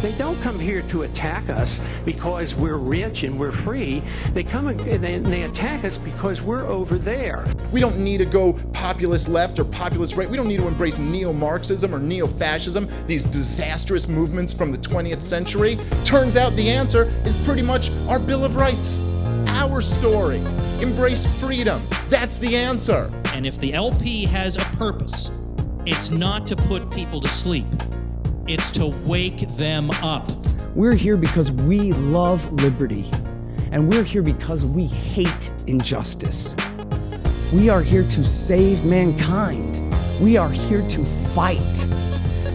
They don't come here to attack us because we're rich and we're free. They come and they, and they attack us because we're over there. We don't need to go populist left or populist right. We don't need to embrace neo Marxism or neo fascism, these disastrous movements from the 20th century. Turns out the answer is pretty much our Bill of Rights. Our story. Embrace freedom. That's the answer. And if the LP has a purpose, it's not to put people to sleep, it's to wake them up. We're here because we love liberty, and we're here because we hate injustice. We are here to save mankind. We are here to fight.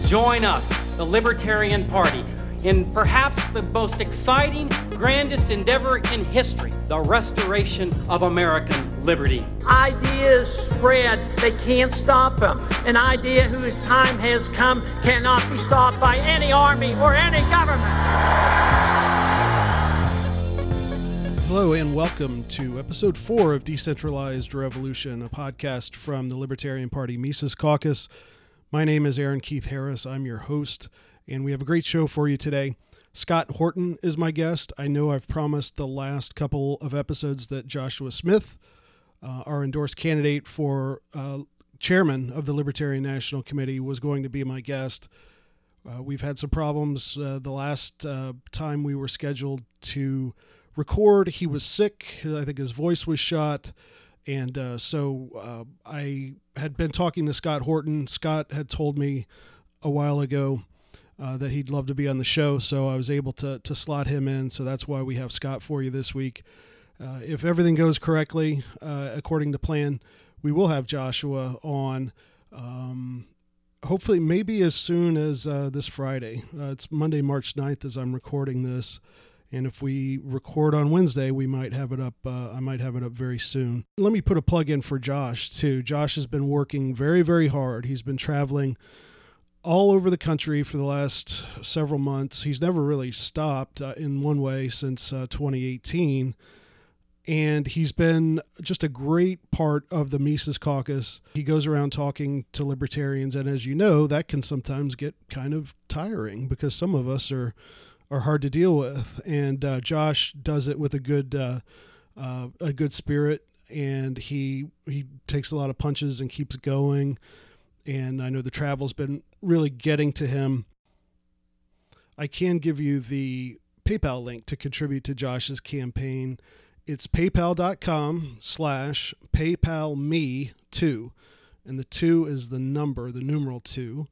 Join us, the Libertarian Party, in perhaps the most exciting, grandest endeavor in history the restoration of American liberty. Ideas spread, they can't stop them. An idea whose time has come cannot be stopped by any army or any government. Hello, and welcome to episode four of Decentralized Revolution, a podcast from the Libertarian Party Mises Caucus. My name is Aaron Keith Harris. I'm your host and we have a great show for you today. Scott Horton is my guest. I know I've promised the last couple of episodes that Joshua Smith, uh, our endorsed candidate for uh, chairman of the Libertarian National Committee, was going to be my guest. Uh, we've had some problems. Uh, the last uh, time we were scheduled to record, he was sick. I think his voice was shot. And uh, so I had been talking to Scott Horton. Scott had told me a while ago uh, that he'd love to be on the show. So I was able to to slot him in. So that's why we have Scott for you this week. Uh, if everything goes correctly uh, according to plan, we will have Joshua on. Um, hopefully, maybe as soon as uh, this Friday. Uh, it's Monday, March 9th, as I'm recording this. And if we record on Wednesday, we might have it up. Uh, I might have it up very soon. Let me put a plug in for Josh, too. Josh has been working very, very hard. He's been traveling all over the country for the last several months. He's never really stopped in one way since uh, 2018. And he's been just a great part of the Mises caucus. He goes around talking to libertarians. And as you know, that can sometimes get kind of tiring because some of us are, are hard to deal with. And uh, Josh does it with a good, uh, uh, a good spirit. And he, he takes a lot of punches and keeps going and I know the travel's been really getting to him. I can give you the PayPal link to contribute to Josh's campaign. It's paypal.com slash paypal me two. And the two is the number, the numeral two.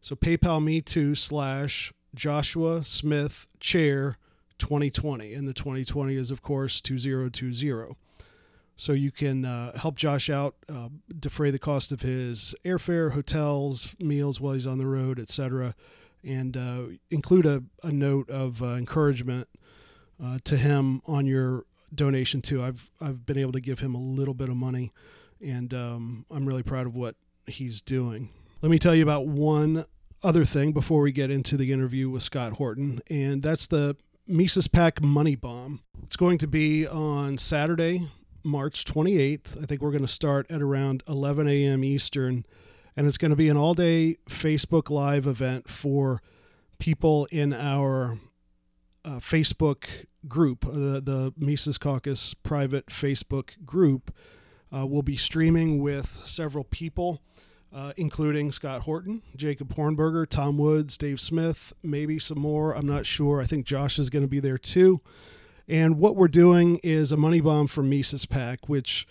So PayPal me two slash Joshua Smith chair 2020. And the 2020 is, of course, 2020 so you can uh, help Josh out, uh, defray the cost of his airfare, hotels, meals while he's on the road, etc., and uh, include a, a, note of uh, encouragement uh, to him on your donation too. I've I've been able to give him a little bit of money, and um, I'm really proud of what he's doing. Let me tell you about one other thing before we get into the interview with Scott Horton, and that's the Mises PAC Money Bomb. It's going to be on Saturday, March 28th. I think we're going to start at around 11 a.m. Eastern, and it's going to be an all day Facebook Live event for people in our uh, Facebook group, uh, the, the Mises Caucus private Facebook group. Uh, we'll be streaming with several people, uh, including Scott Horton, Jacob Hornberger, Tom Woods, Dave Smith, maybe some more. I'm not sure. I think Josh is going to be there too. And what we're doing is a money bomb for Mises PAC, which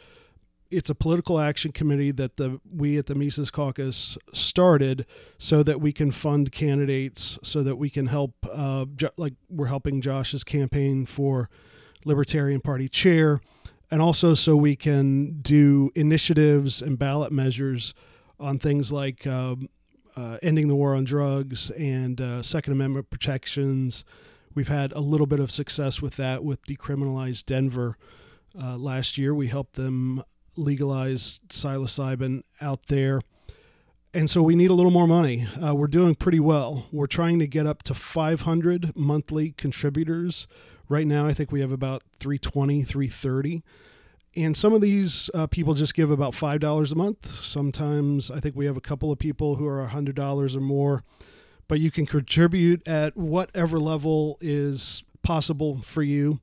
it's a political action committee that the we at the Mises Caucus started so that we can fund candidates, so that we can help, uh, jo- like we're helping Josh's campaign for Libertarian Party chair, and also so we can do initiatives and ballot measures on things like um, uh, ending the war on drugs and uh, Second Amendment protections We've had a little bit of success with that with decriminalized Denver. Uh, last year, we helped them legalize psilocybin out there. And so we need a little more money. Uh, we're doing pretty well. We're trying to get up to 500 monthly contributors. Right now, I think we have about 320, 330. And some of these uh, people just give about $5 a month. Sometimes I think we have a couple of people who are $100 or more but you can contribute at whatever level is possible for you.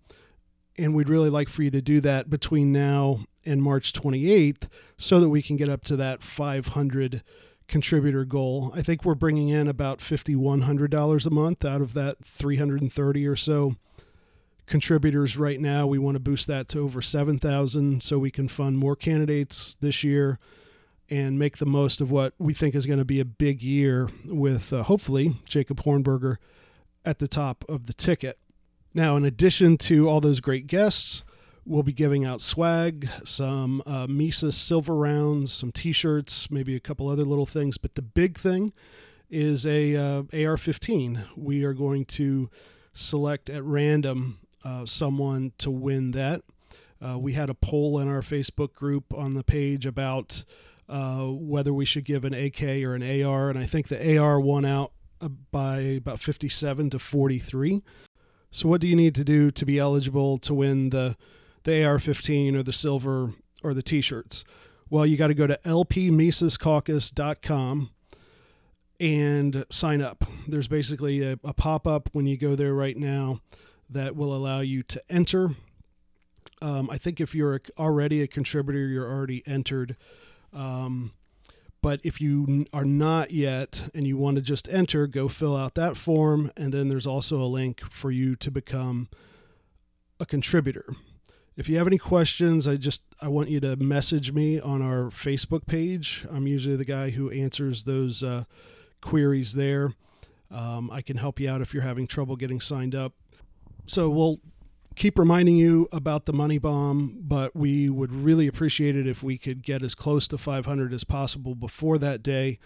And we'd really like for you to do that between now and March 28th so that we can get up to that 500 contributor goal. I think we're bringing in about $5,100 a month out of that 330 or so contributors right now. We want to boost that to over 7,000 so we can fund more candidates this year and make the most of what we think is going to be a big year with uh, hopefully Jacob Hornberger at the top of the ticket. Now, in addition to all those great guests, we'll be giving out swag, some uh, Mises silver rounds, some T-shirts, maybe a couple other little things. But the big thing is a uh, AR-15. We are going to select at random uh, someone to win that. Uh, we had a poll in our Facebook group on the page about uh, whether we should give an AK or an AR, and I think the AR won out uh, by about 57 to 43. So, what do you need to do to be eligible to win the the AR-15 or the silver or the T-shirts? Well, you got to go to lpmisescaucus.com and sign up. There's basically a, a pop up when you go there right now that will allow you to enter. Um, I think if you're already a contributor, you're already entered. Um, but if you are not yet and you want to just enter, go fill out that form. And then there's also a link for you to become a contributor. If you have any questions, I just I want you to message me on our Facebook page. I'm usually the guy who answers those uh, queries there. Um, I can help you out if you're having trouble getting signed up. So we'll keep reminding you about the money bomb, but we would really appreciate it if we could get as close to 500 as possible before that day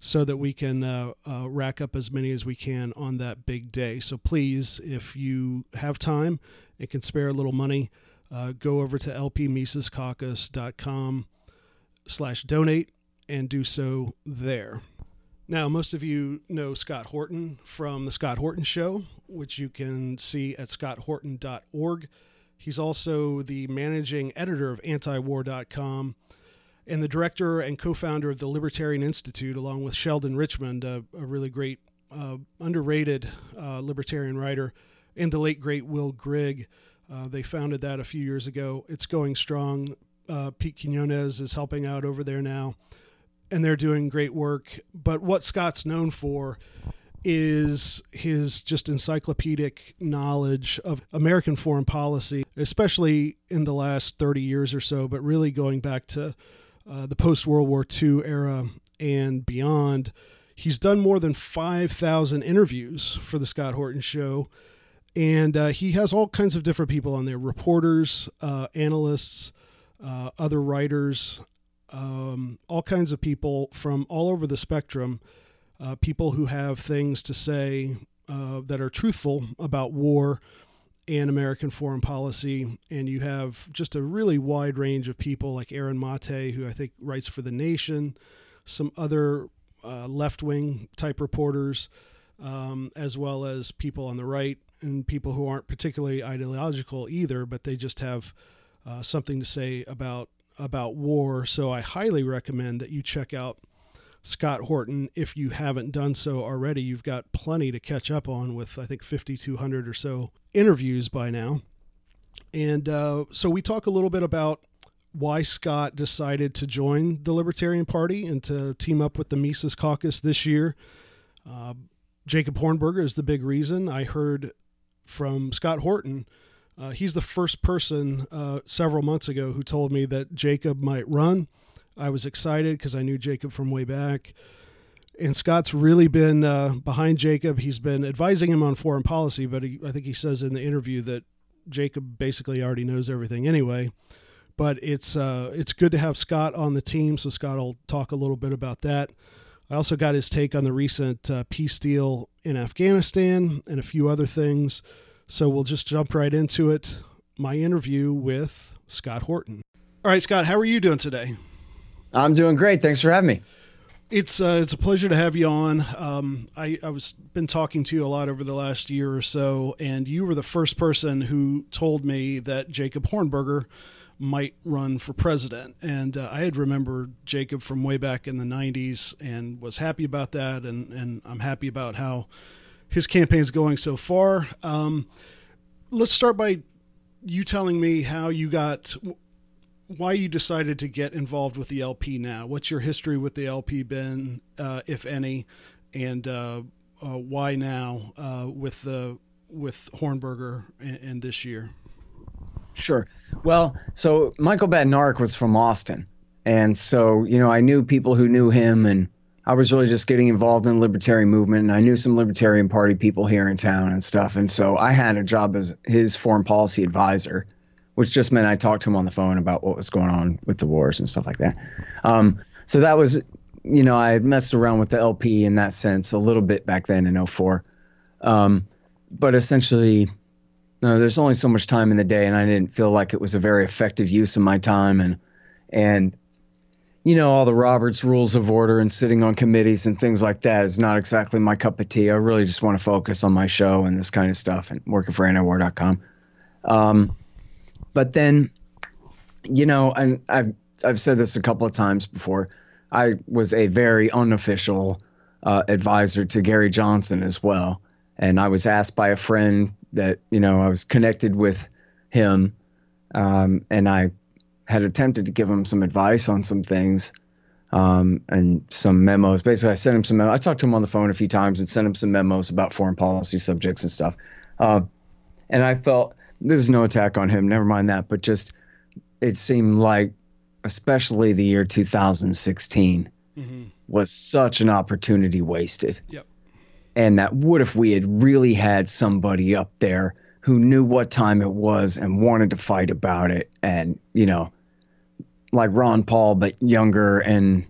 so that we can uh, uh, rack up as many as we can on that big day. So please, if you have time and can spare a little money, uh, go over to lpmisescaucus.com slash donate and do so there. Now, most of you know Scott Horton from The Scott Horton Show, which you can see at scotthorton.org. He's also the managing editor of antiwar.com and the director and co founder of the Libertarian Institute, along with Sheldon Richman, a, a really great, uh, underrated uh, libertarian writer, and the late, great Will Grigg. Uh, they founded that a few years ago. It's going strong. Uh, Pete Quinones is helping out over there now and they're doing great work. But what Scott's known for is his just encyclopedic knowledge of American foreign policy, especially in the last 30 years or so, but really going back to uh, the post World War II era and beyond. He's done more than 5,000 interviews for the Scott Horton Show. And uh, he has all kinds of different people on there reporters, uh, analysts, uh, other writers, um, all kinds of people from all over the spectrum, uh, people who have things to say uh, that are truthful about war and American foreign policy. And you have just a really wide range of people like Aaron Mate, who I think writes for The Nation, some other uh, left wing type reporters, um, as well as people on the right and people who aren't particularly ideological either, but they just have uh, something to say about about war. So I highly recommend that you check out Scott Horton if you haven't done so already. You've got plenty to catch up on with, I think, 5,200 or so interviews by now. And uh, so we talk a little bit about why Scott decided to join the Libertarian Party and to team up with the Mises Caucus this year. Uh, Jacob Hornberger is the big reason. I heard from Scott Horton uh, he's the first person uh, several months ago who told me that Jacob might run. I was excited because I knew Jacob from way back. And Scott's really been uh, behind Jacob. He's been advising him on foreign policy, but he, I think he says in the interview that Jacob basically already knows everything anyway. But it's uh, it's good to have Scott on the team, so Scott will talk a little bit about that. I also got his take on the recent uh, peace deal in Afghanistan and a few other things. So we'll just jump right into it. My interview with Scott Horton. All right, Scott, how are you doing today? I'm doing great. Thanks for having me. It's uh, it's a pleasure to have you on. Um, I I was been talking to you a lot over the last year or so, and you were the first person who told me that Jacob Hornberger might run for president. And uh, I had remembered Jacob from way back in the 90s and was happy about that. And, and I'm happy about how his campaign is going so far. Um, let's start by you telling me how you got, why you decided to get involved with the LP now. What's your history with the LP been, uh, if any, and uh, uh, why now uh, with the with Hornberger and, and this year? Sure. Well, so Michael Badnarik was from Austin. And so, you know, I knew people who knew him and I was really just getting involved in the libertarian movement and I knew some libertarian party people here in town and stuff. And so I had a job as his foreign policy advisor, which just meant I talked to him on the phone about what was going on with the wars and stuff like that. Um, so that was, you know, I had messed around with the LP in that sense a little bit back then in 04. Um, but essentially, no, there's only so much time in the day, and I didn't feel like it was a very effective use of my time, and and you know all the Roberts Rules of Order and sitting on committees and things like that is not exactly my cup of tea. I really just want to focus on my show and this kind of stuff and working for antiwar.com. Um, but then, you know, and I've I've said this a couple of times before. I was a very unofficial uh, advisor to Gary Johnson as well and I was asked by a friend that you know I was connected with him, um, and I had attempted to give him some advice on some things um, and some memos. Basically, I sent him some. Memos. I talked to him on the phone a few times and sent him some memos about foreign policy subjects and stuff. Uh, and I felt this is no attack on him. Never mind that, but just it seemed like, especially the year 2016, mm-hmm. was such an opportunity wasted. Yep and that what if we had really had somebody up there who knew what time it was and wanted to fight about it and you know like Ron Paul but younger and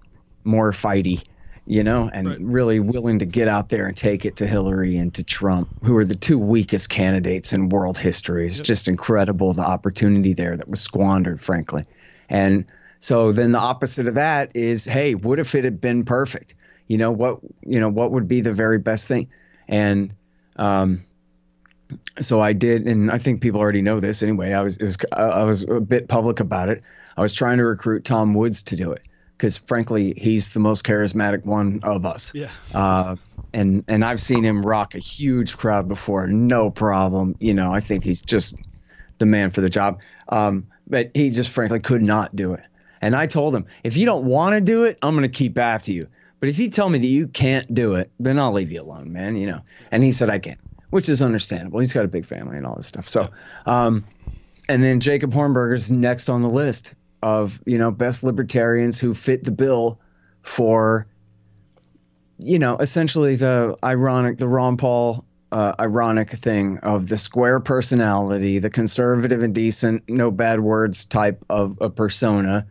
more fighty you know and right. really willing to get out there and take it to Hillary and to Trump who are the two weakest candidates in world history it's yep. just incredible the opportunity there that was squandered frankly and so then the opposite of that is hey what if it had been perfect you know what you know what would be the very best thing and um, so I did, and I think people already know this anyway. I was, was I was a bit public about it. I was trying to recruit Tom Woods to do it because, frankly, he's the most charismatic one of us. Yeah. Uh, and and I've seen him rock a huge crowd before, no problem. You know, I think he's just the man for the job. Um, but he just frankly could not do it. And I told him, if you don't want to do it, I'm going to keep after you. But if you tell me that you can't do it, then I'll leave you alone, man. You know. And he said I can't, which is understandable. He's got a big family and all this stuff. So, um, and then Jacob Hornberger's next on the list of you know best libertarians who fit the bill for you know essentially the ironic the Ron Paul uh, ironic thing of the square personality, the conservative and decent, no bad words type of a persona,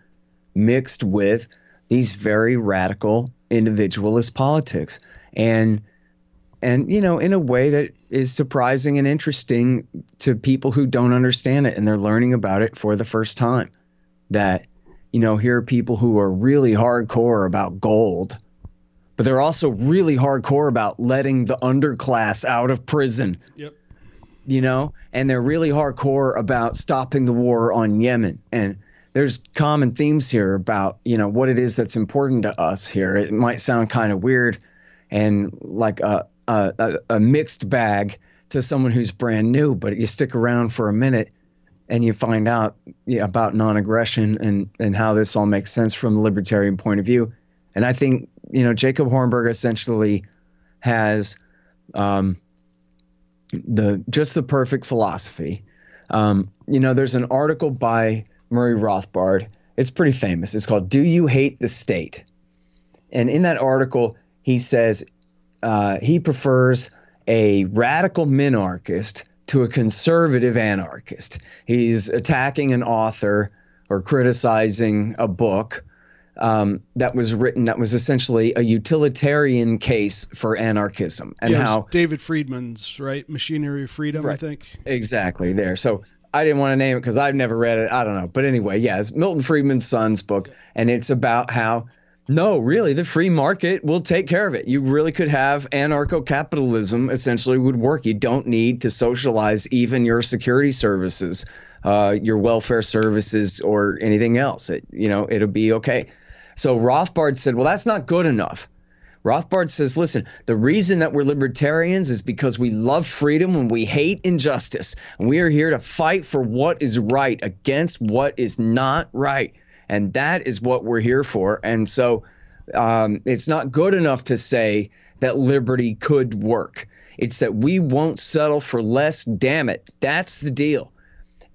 mixed with these very radical individualist politics. And and you know in a way that is surprising and interesting to people who don't understand it and they're learning about it for the first time. That you know here are people who are really hardcore about gold but they're also really hardcore about letting the underclass out of prison. Yep. You know and they're really hardcore about stopping the war on Yemen. And there's common themes here about you know what it is that's important to us here. It might sound kind of weird and like a, a, a mixed bag to someone who's brand new, but you stick around for a minute and you find out yeah, about non-aggression and and how this all makes sense from the libertarian point of view. And I think you know Jacob Hornberger essentially has um, the just the perfect philosophy. Um, you know, there's an article by Murray Rothbard. It's pretty famous. It's called Do You Hate the State? And in that article, he says uh, he prefers a radical minarchist to a conservative anarchist. He's attacking an author or criticizing a book um, that was written that was essentially a utilitarian case for anarchism and yeah, how David Friedman's right machinery of freedom right. I think exactly there so I didn't want to name it because I've never read it. I don't know. But anyway, yeah, it's Milton Friedman's son's book, and it's about how No, really, the free market will take care of it. You really could have anarcho capitalism essentially would work. You don't need to socialize even your security services, uh, your welfare services, or anything else. It, you know, it'll be okay. So Rothbard said, well, that's not good enough. Rothbard says, listen, the reason that we're libertarians is because we love freedom and we hate injustice. We are here to fight for what is right against what is not right. And that is what we're here for. And so um, it's not good enough to say that liberty could work. It's that we won't settle for less, damn it. That's the deal.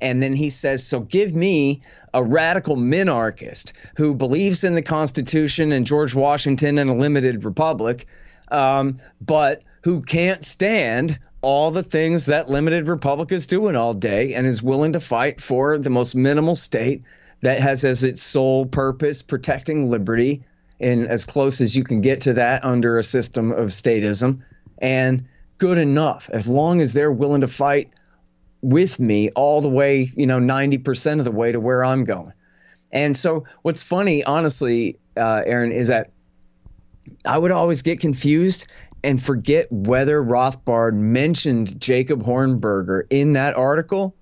And then he says, So give me a radical minarchist who believes in the Constitution and George Washington and a limited republic, um, but who can't stand all the things that limited republic is doing all day and is willing to fight for the most minimal state that has as its sole purpose protecting liberty in as close as you can get to that under a system of statism. And good enough as long as they're willing to fight with me all the way, you know, 90% of the way to where I'm going. And so what's funny, honestly, uh, Aaron, is that I would always get confused and forget whether Rothbard mentioned Jacob Hornberger in that article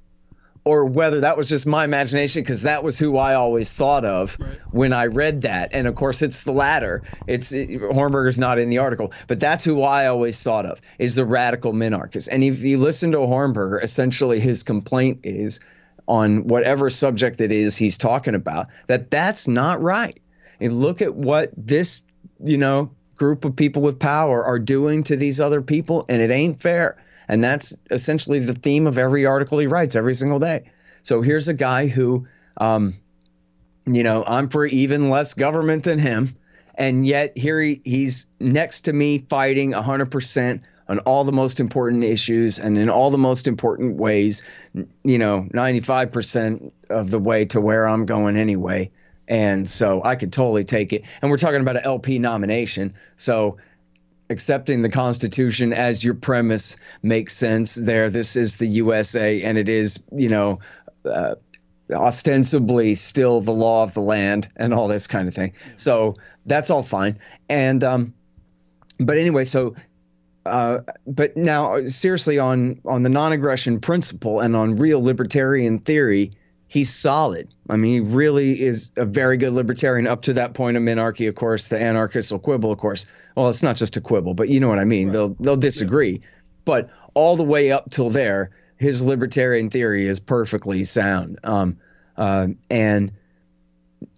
or whether that was just my imagination because that was who I always thought of right. when I read that. And of course, it's the latter. It's it, Hornberger's not in the article, but that's who I always thought of is the radical minarchist. And if you listen to Hornberger, essentially his complaint is on whatever subject it is he's talking about that that's not right. And look at what this, you know, group of people with power are doing to these other people, and it ain't fair. And that's essentially the theme of every article he writes every single day. So here's a guy who, um, you know, I'm for even less government than him. And yet here he, he's next to me fighting 100% on all the most important issues and in all the most important ways, you know, 95% of the way to where I'm going anyway. And so I could totally take it. And we're talking about an LP nomination. So accepting the Constitution as your premise makes sense there. This is the USA, and it is, you know, uh, ostensibly still the law of the land and all this kind of thing. So that's all fine. And, um, but anyway, so, uh, but now seriously on on the non-aggression principle and on real libertarian theory, he's solid. I mean, he really is a very good libertarian up to that point of minarchy, of course. The anarchists will quibble, of course. Well, it's not just a quibble, but you know what I mean. Right. They'll they'll disagree, yeah. but all the way up till there, his libertarian theory is perfectly sound. Um, uh, and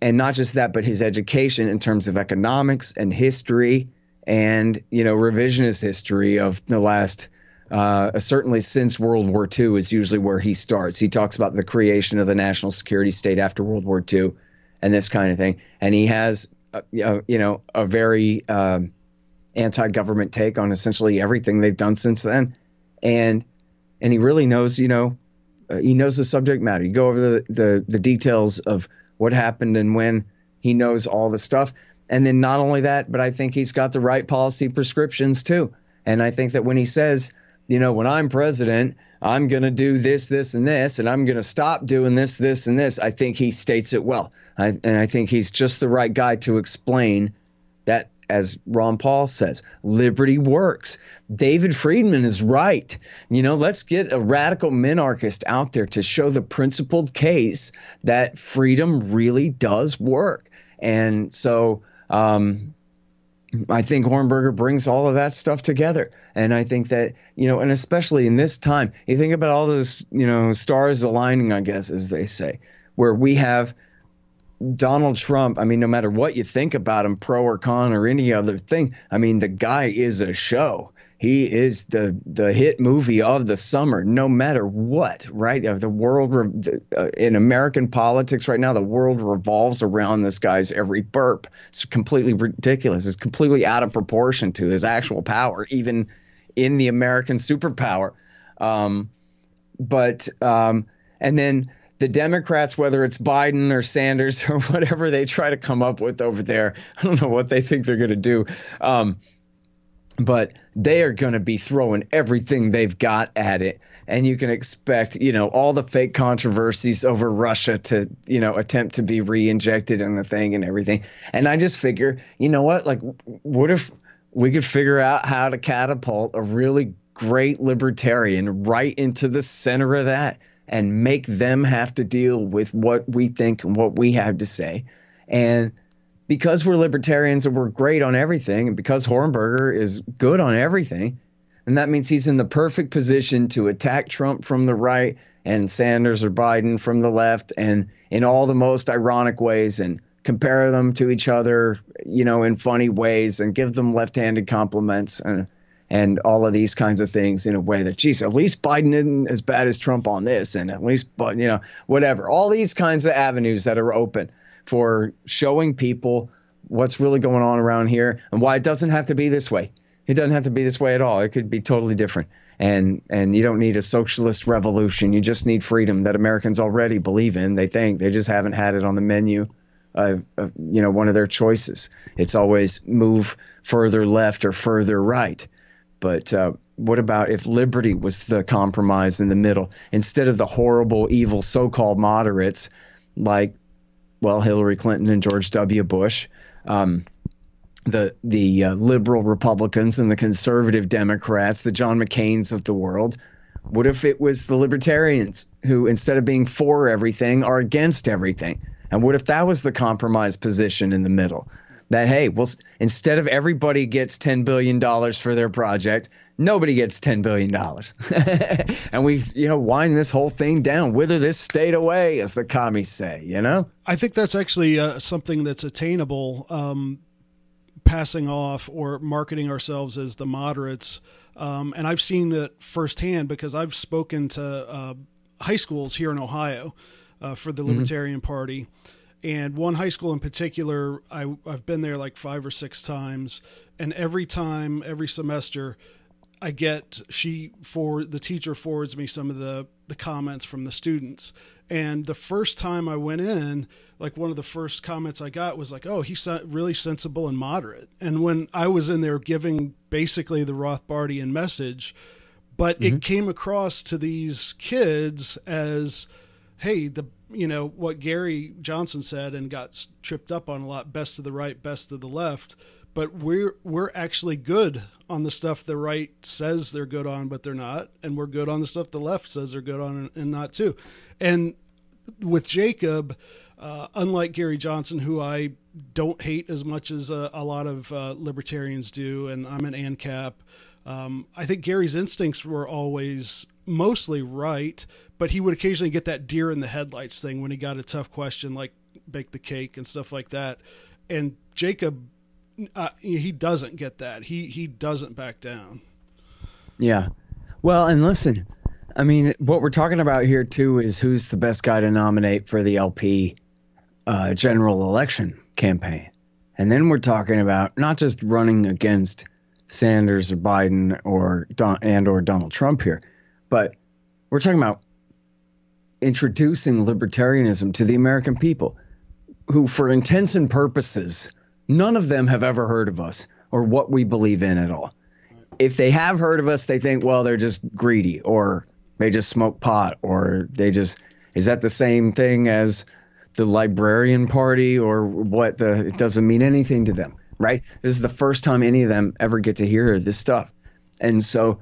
and not just that, but his education in terms of economics and history and you know revisionist history of the last uh, certainly since World War II is usually where he starts. He talks about the creation of the national security state after World War II and this kind of thing. And he has, uh, you know, a very um, anti-government take on essentially everything they've done since then. And and he really knows, you know, uh, he knows the subject matter. You go over the, the the details of what happened and when. He knows all the stuff. And then not only that, but I think he's got the right policy prescriptions too. And I think that when he says you know, when I'm president, I'm going to do this, this, and this, and I'm going to stop doing this, this, and this. I think he states it well. I, and I think he's just the right guy to explain that, as Ron Paul says, liberty works. David Friedman is right. You know, let's get a radical minarchist out there to show the principled case that freedom really does work. And so, um, I think Hornberger brings all of that stuff together. And I think that, you know, and especially in this time, you think about all those, you know, stars aligning, I guess, as they say, where we have Donald Trump. I mean, no matter what you think about him, pro or con or any other thing, I mean, the guy is a show he is the the hit movie of the summer, no matter what. Right? The world uh, in American politics right now, the world revolves around this guy's every burp. It's completely ridiculous. It's completely out of proportion to his actual power, even in the American superpower. Um, but um, and then the Democrats, whether it's Biden or Sanders or whatever they try to come up with over there, I don't know what they think they're going to do. Um, but they are going to be throwing everything they've got at it. And you can expect you know all the fake controversies over russia to you know attempt to be re-injected in the thing and everything. And i just figure you know what? Like what if we could figure out how to catapult a really great libertarian right into the center of that and make them have to deal with what we think and what we have to say? And because we're libertarians and we're great on everything, and because Hornberger is good on everything, and that means he's in the perfect position to attack Trump from the right and Sanders or Biden from the left, and in all the most ironic ways, and compare them to each other, you know, in funny ways, and give them left-handed compliments and and all of these kinds of things in a way that, geez, at least Biden isn't as bad as Trump on this, and at least, but you know, whatever. All these kinds of avenues that are open for showing people what's really going on around here and why it doesn't have to be this way. It doesn't have to be this way at all. It could be totally different. And and you don't need a socialist revolution. You just need freedom that Americans already believe in. They think they just haven't had it on the menu of, of you know one of their choices. It's always move further left or further right. But uh, what about if liberty was the compromise in the middle instead of the horrible, evil so-called moderates like well, Hillary Clinton and George W. Bush, um, the the uh, liberal Republicans and the conservative Democrats, the John McCain's of the world. What if it was the libertarians who, instead of being for everything, are against everything? And what if that was the compromise position in the middle? That hey, well, instead of everybody gets ten billion dollars for their project, nobody gets $10 billion. and we, you know, wind this whole thing down, wither this state away, as the commies say, you know? I think that's actually uh, something that's attainable, um, passing off or marketing ourselves as the moderates. Um, and I've seen it firsthand because I've spoken to uh, high schools here in Ohio uh, for the mm-hmm. Libertarian mm-hmm. Party. And one high school in particular, I, I've been there like five or six times. And every time, every semester, I get she for the teacher forwards me some of the the comments from the students. And the first time I went in, like one of the first comments I got was like, "Oh, he's really sensible and moderate." And when I was in there giving basically the Rothbardian message, but mm-hmm. it came across to these kids as, "Hey, the you know what Gary Johnson said and got tripped up on a lot: best of the right, best of the left." but we're we're actually good on the stuff the right says they're good on, but they're not, and we're good on the stuff the left says they're good on and, not too. And with Jacob, uh, unlike Gary Johnson, who I don't hate as much as a, a lot of uh, libertarians do, and I'm an ANCAP. Um, I think Gary's instincts were always mostly right, but he would occasionally get that deer in the headlights thing when he got a tough question like bake the cake and stuff like that. And Jacob uh, he doesn't get that. He he doesn't back down. Yeah. Well, and listen, I mean, what we're talking about here too is who's the best guy to nominate for the LP uh, general election campaign, and then we're talking about not just running against Sanders or Biden or Don, and or Donald Trump here, but we're talking about introducing libertarianism to the American people, who, for intents and purposes None of them have ever heard of us or what we believe in at all. If they have heard of us, they think, well, they're just greedy or they just smoke pot or they just, is that the same thing as the librarian party or what? The, it doesn't mean anything to them, right? This is the first time any of them ever get to hear this stuff. And so,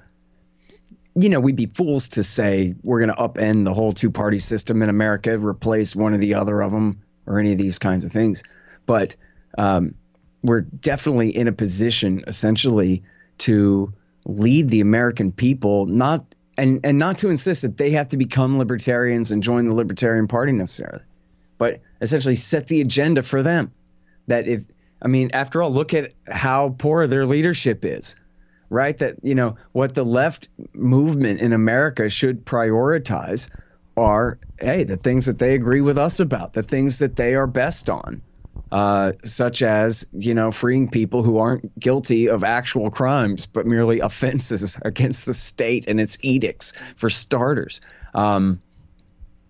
you know, we'd be fools to say we're going to upend the whole two party system in America, replace one or the other of them, or any of these kinds of things. But um, we're definitely in a position essentially to lead the American people, not and and not to insist that they have to become libertarians and join the Libertarian Party necessarily, but essentially set the agenda for them. That if I mean, after all, look at how poor their leadership is, right? That you know what the left movement in America should prioritize are hey the things that they agree with us about, the things that they are best on uh, such as you know freeing people who aren't guilty of actual crimes but merely offenses against the state and its edicts for starters um,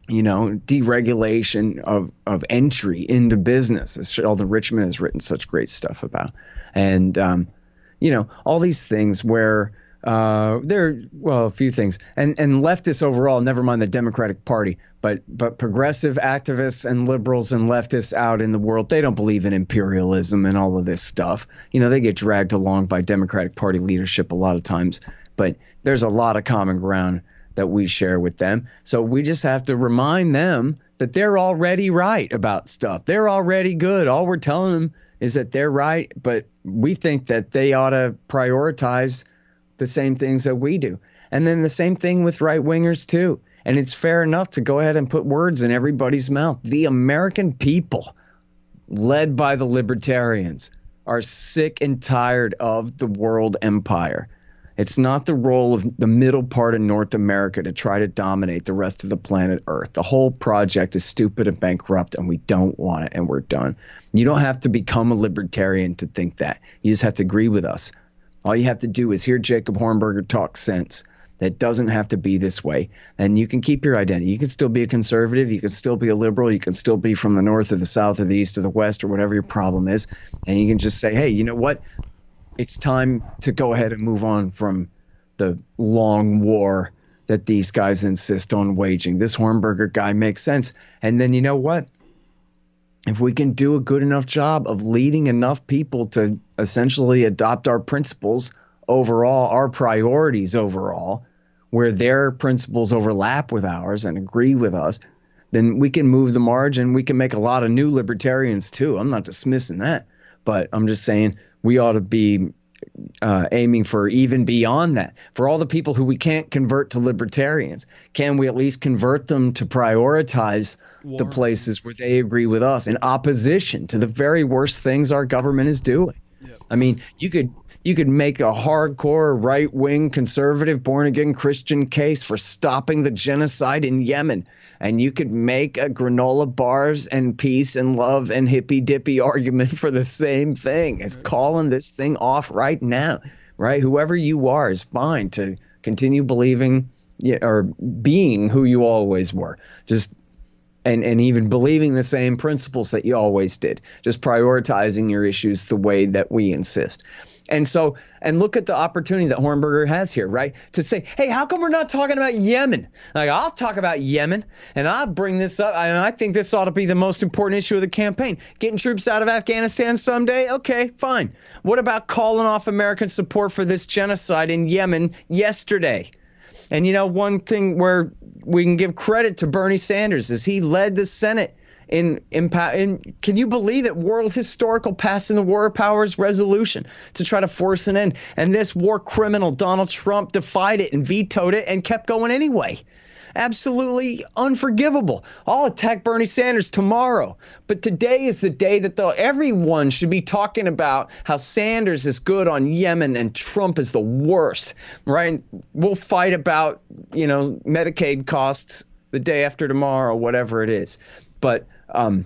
you know deregulation of of entry into business as sheldon Richman has written such great stuff about and um, you know, all these things where uh, there, well, a few things, and and leftists overall. Never mind the Democratic Party, but but progressive activists and liberals and leftists out in the world, they don't believe in imperialism and all of this stuff. You know, they get dragged along by Democratic Party leadership a lot of times, but there's a lot of common ground that we share with them. So we just have to remind them that they're already right about stuff. They're already good. All we're telling them is that they're right, but we think that they ought to prioritize the same things that we do. And then the same thing with right wingers, too. And it's fair enough to go ahead and put words in everybody's mouth. The American people, led by the libertarians, are sick and tired of the world empire. It's not the role of the middle part of North America to try to dominate the rest of the planet Earth. The whole project is stupid and bankrupt, and we don't want it, and we're done. You don't have to become a libertarian to think that. You just have to agree with us. All you have to do is hear Jacob Hornberger talk sense. That doesn't have to be this way. And you can keep your identity. You can still be a conservative. You can still be a liberal. You can still be from the north or the south or the east or the west or whatever your problem is. And you can just say, hey, you know what? It's time to go ahead and move on from the long war that these guys insist on waging. This Hornberger guy makes sense. And then you know what? If we can do a good enough job of leading enough people to essentially adopt our principles overall, our priorities overall, where their principles overlap with ours and agree with us, then we can move the margin. We can make a lot of new libertarians too. I'm not dismissing that, but I'm just saying we ought to be uh, aiming for even beyond that. For all the people who we can't convert to libertarians, can we at least convert them to prioritize War. the places where they agree with us in opposition to the very worst things our government is doing? Yep. I mean, you could you could make a hardcore right wing conservative born again Christian case for stopping the genocide in Yemen and you could make a granola bars and peace and love and hippy dippy argument for the same thing as calling this thing off right now, right? Whoever you are is fine to continue believing or being who you always were. Just and and even believing the same principles that you always did. Just prioritizing your issues the way that we insist. And so, and look at the opportunity that Hornberger has here, right? To say, hey, how come we're not talking about Yemen? Like, I'll talk about Yemen and I'll bring this up. And I think this ought to be the most important issue of the campaign. Getting troops out of Afghanistan someday? Okay, fine. What about calling off American support for this genocide in Yemen yesterday? And you know, one thing where we can give credit to Bernie Sanders is he led the Senate in, in, in can you believe it? World Historical passing the War Powers resolution to try to force an end. And this war criminal, Donald Trump, defied it and vetoed it and kept going anyway absolutely unforgivable. I'll attack Bernie Sanders tomorrow. But today is the day that everyone should be talking about how Sanders is good on Yemen and Trump is the worst, right? We'll fight about, you know, Medicaid costs the day after tomorrow, whatever it is. But um,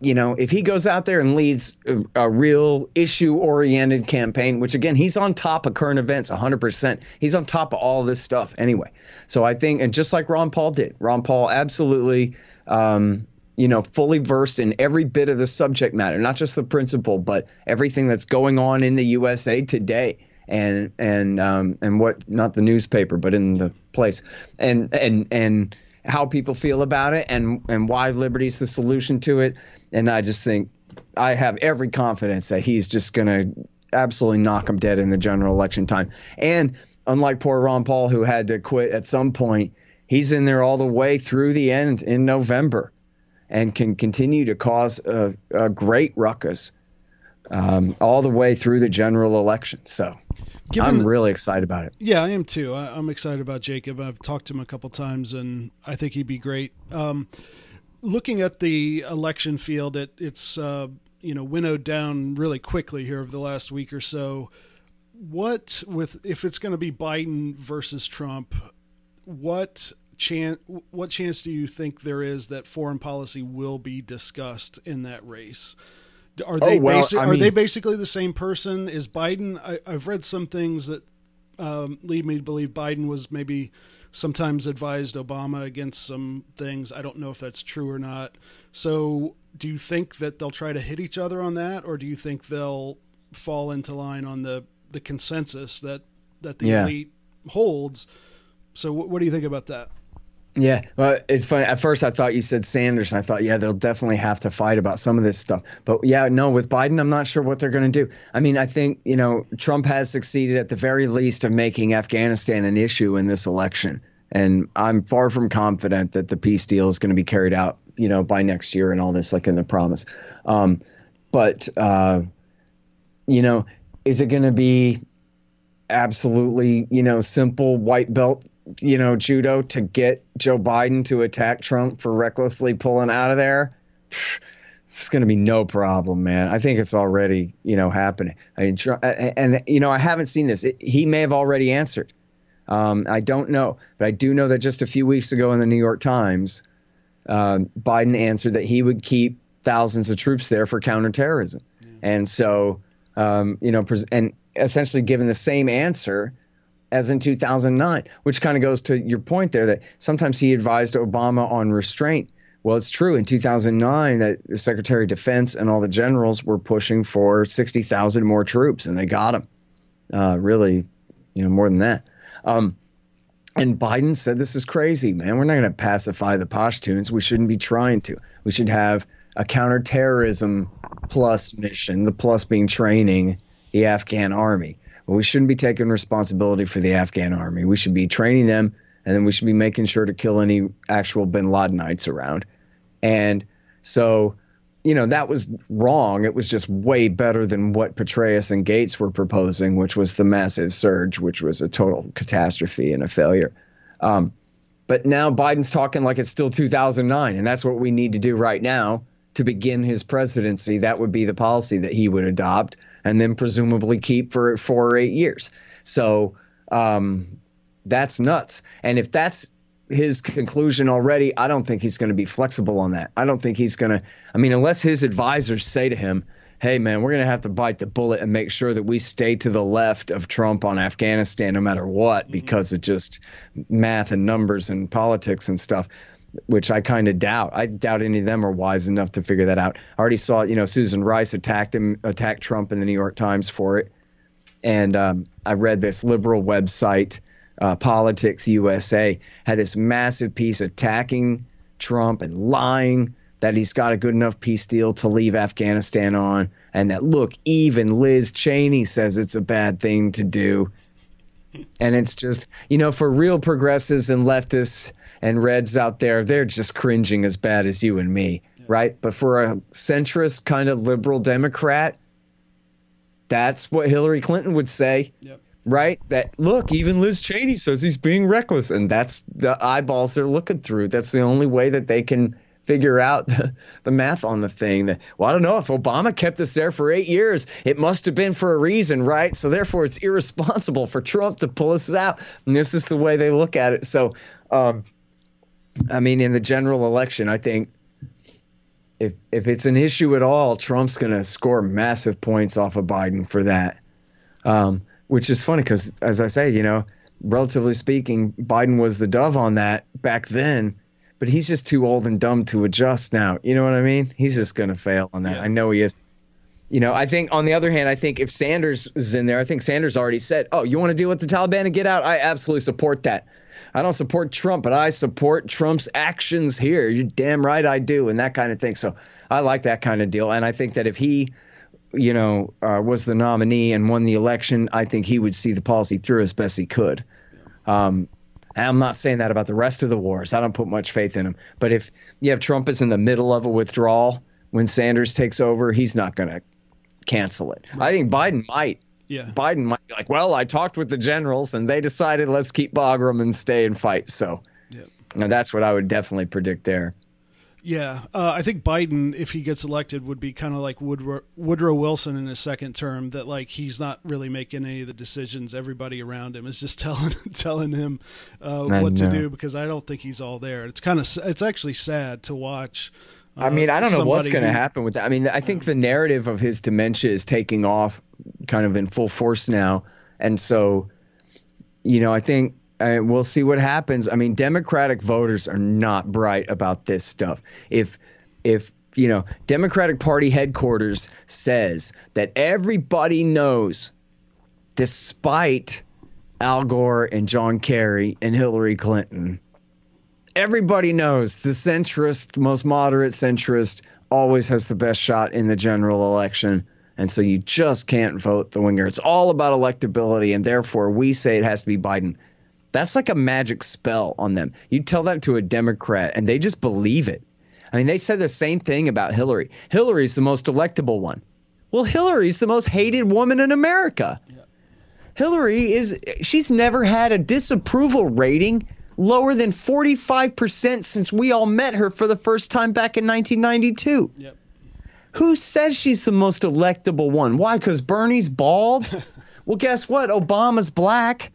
you know, if he goes out there and leads a, a real issue oriented campaign, which again, he's on top of current events 100%. He's on top of all this stuff anyway. So I think, and just like Ron Paul did, Ron Paul absolutely, um, you know, fully versed in every bit of the subject matter, not just the principle, but everything that's going on in the USA today and and um, and what not the newspaper but in the place and and and how people feel about it and and why liberty's the solution to it. And I just think I have every confidence that he's just going to absolutely knock him dead in the general election time. And unlike poor Ron Paul, who had to quit at some point, he's in there all the way through the end in November and can continue to cause a, a great ruckus um, all the way through the general election. So Given I'm really excited about it. Yeah, I am too. I, am excited about Jacob. I've talked to him a couple times, and I think he'd be great. Um, looking at the election field, it, it's uh, you know winnowed down really quickly here over the last week or so. What with if it's going to be Biden versus Trump, what chance what chance do you think there is that foreign policy will be discussed in that race? Are they oh, well, basi- are mean, they basically the same person? Is Biden? I, have read some things that um, lead me to believe Biden was maybe sometimes advised Obama against some things. I don't know if that's true or not. So, do you think that they'll try to hit each other on that, or do you think they'll fall into line on the the consensus that that the Yeah. elite holds. So, what, what do you think about that? Yeah, well, it's funny. At first, I thought you said Sanders, and I thought, yeah, they'll definitely have to fight about some of this stuff. But yeah, no, with Biden, I'm not sure what they're going to do. I mean, I think you know Trump has succeeded at the very least of making Afghanistan an issue in this election, and I'm far from confident that the peace deal is going to be carried out, you know, by next year and all this, like in the promise. Um, but uh, you know, is it going to be absolutely, you know, simple white belt, you know, judo to get Joe Biden to attack Trump for recklessly pulling out of there? It's going to be no problem, man. I think it's already, you know, happening. I mean, and, you know, I haven't seen this. It, he may have already answered. Um, I don't know, but I do know that just a few weeks ago in the New York Times, um, Biden answered that he would keep thousands of troops there for counterterrorism. And so, um, you know, pres- and essentially given the same answer as in 2009, which kind of goes to your point there that sometimes he advised Obama on restraint. Well, it's true in 2009 that the Secretary of Defense and all the generals were pushing for 60,000 more troops, and they got them. Uh, really, you know, more than that. Um, and Biden said, This is crazy, man. We're not going to pacify the Pashtuns. We shouldn't be trying to. We should have a counterterrorism plus mission, the plus being training the Afghan army. But we shouldn't be taking responsibility for the Afghan army. We should be training them, and then we should be making sure to kill any actual bin Ladenites around. And so, you know, that was wrong. It was just way better than what Petraeus and Gates were proposing, which was the massive surge, which was a total catastrophe and a failure. Um, but now Biden's talking like it's still 2009, and that's what we need to do right now to begin his presidency. That would be the policy that he would adopt, and then presumably keep for four or eight years. So um, that's nuts. And if that's his conclusion already, I don't think he's going to be flexible on that. I don't think he's going to. I mean, unless his advisors say to him, "Hey, man, we're going to have to bite the bullet and make sure that we stay to the left of Trump on Afghanistan, no matter what, because of just math and numbers and politics and stuff." Which I kind of doubt. I doubt any of them are wise enough to figure that out. I already saw, you know, Susan Rice attacked him, attacked Trump in the New York Times for it, and um, I read this liberal website uh, PoliticusUSA had this massive piece attacking Trump and lying that he's got a good enough peace deal to leave Afghanistan on, and that look, even Liz Cheney says it's a bad thing to do. And it's just, you know, for real progressives and leftists and reds out there, they're just cringing as bad as you and me, right? But for a centrist kind of liberal Democrat, that's what Hillary Clinton would say Yep. right? That look, even Liz Cheney says he's being reckless, and that's the eyeballs they're looking through. That's the only way that they can figure out the, the math on the thing. That well, I don't know if Obama kept us there for eight years, it must have been for a reason, right? So therefore, it's irresponsible for Trump to pull us out, and this is the way they look at it. So, um, I mean, in the general election, I think. If, if it's an issue at all, Trump's going to score massive points off of Biden for that. Um, which is funny because, as I say, you know, relatively speaking, Biden was the dove on that back then, but he's just too old and dumb to adjust now. You know what I mean? He's just going to fail on that. I know he is. You know, I think on the other hand, I think if Sanders is in there, I think Sanders already said, "Oh, you want to deal with the Taliban and get out?" I absolutely support that. I don't support Trump, but I support Trump's actions here. You're damn right I do, and that kind of thing. So I like that kind of deal, and I think that if he you know, uh, was the nominee and won the election, I think he would see the policy through as best he could. Um, I'm not saying that about the rest of the wars. I don't put much faith in him. But if you have Trump is in the middle of a withdrawal when Sanders takes over, he's not going to cancel it. I think Biden might. Yeah. Biden might be like, well, I talked with the generals and they decided let's keep Bagram and stay and fight. So Yep. now that's what I would definitely predict there. Yeah, uh, I think Biden, if he gets elected, would be kind of like Woodrow, Woodrow Wilson in his second term. That like he's not really making any of the decisions. Everybody around him is just telling telling him uh, what to do because I don't think he's all there. It's kind of it's actually sad to watch. I mean, I don't know what's going to happen with that. I mean, I think the narrative of his dementia is taking off kind of in full force now. And so, you know, I think we'll see what happens. I mean, Democratic voters are not bright about this stuff. If if you know, Democratic Party headquarters says that everybody knows, despite Al Gore and John Kerry and Hillary Clinton, everybody knows the centrist, most moderate centrist, always has the best shot in the general election. And so you just can't vote the winger. It's all about electability, and therefore we say it has to be Biden. That's like a magic spell on them. You tell that to a Democrat, and they just believe it. I mean, they said the same thing about Hillary. Hillary's the most electable one. Well, Hillary's the most hated woman in America. Yeah. Hillary is, she's never had a disapproval rating lower than 45% since we all met her for the first time back in 1992. Yep. Who says she's the most electable one? Why? Because Bernie's bald? well, guess what? Obama's black.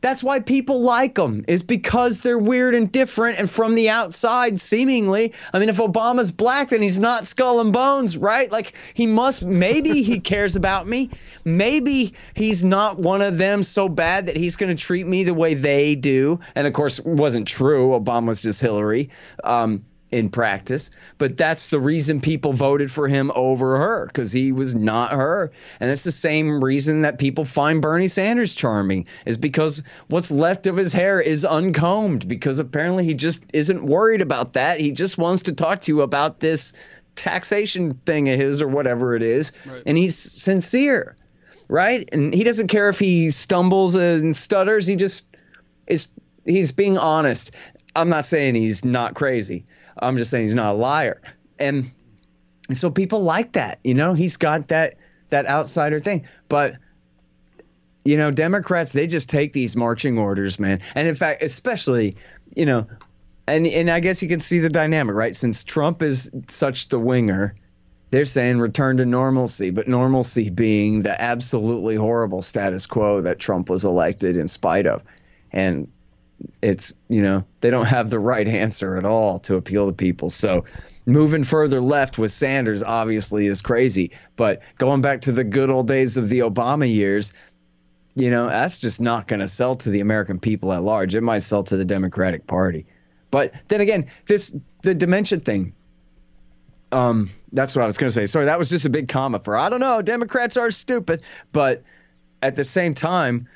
That's why people like them, is because they're weird and different and from the outside, seemingly. I mean, if Obama's black, then he's not skull and bones, right? Like, he must, maybe he cares about me. Maybe he's not one of them so bad that he's going to treat me the way they do. And of course, it wasn't true. Obama's just Hillary. Um, in practice, but that's the reason people voted for him over her because he was not her. And it's the same reason that people find Bernie Sanders charming is because what's left of his hair is uncombed because apparently he just isn't worried about that. He just wants to talk to you about this taxation thing of his or whatever it is. Right. And he's sincere, right? And he doesn't care if he stumbles and stutters. He just is he's being honest. I'm not saying he's not crazy. I'm just saying he's not a liar. And, and so people like that, you know, he's got that that outsider thing. But you know, Democrats, they just take these marching orders, man. And in fact, especially, you know, and and I guess you can see the dynamic, right? Since Trump is such the winger, they're saying return to normalcy, but normalcy being the absolutely horrible status quo that Trump was elected in spite of. And it's you know they don't have the right answer at all to appeal to people. So moving further left with sanders obviously is crazy. But going back to the good old days of the obama years you know that's just not going to sell to the american people at large. It might sell to the democratic party. But then again this the dementia thing um that's what i was going to say. Sorry that was just a big comma for i don't know democrats are stupid. But at the same time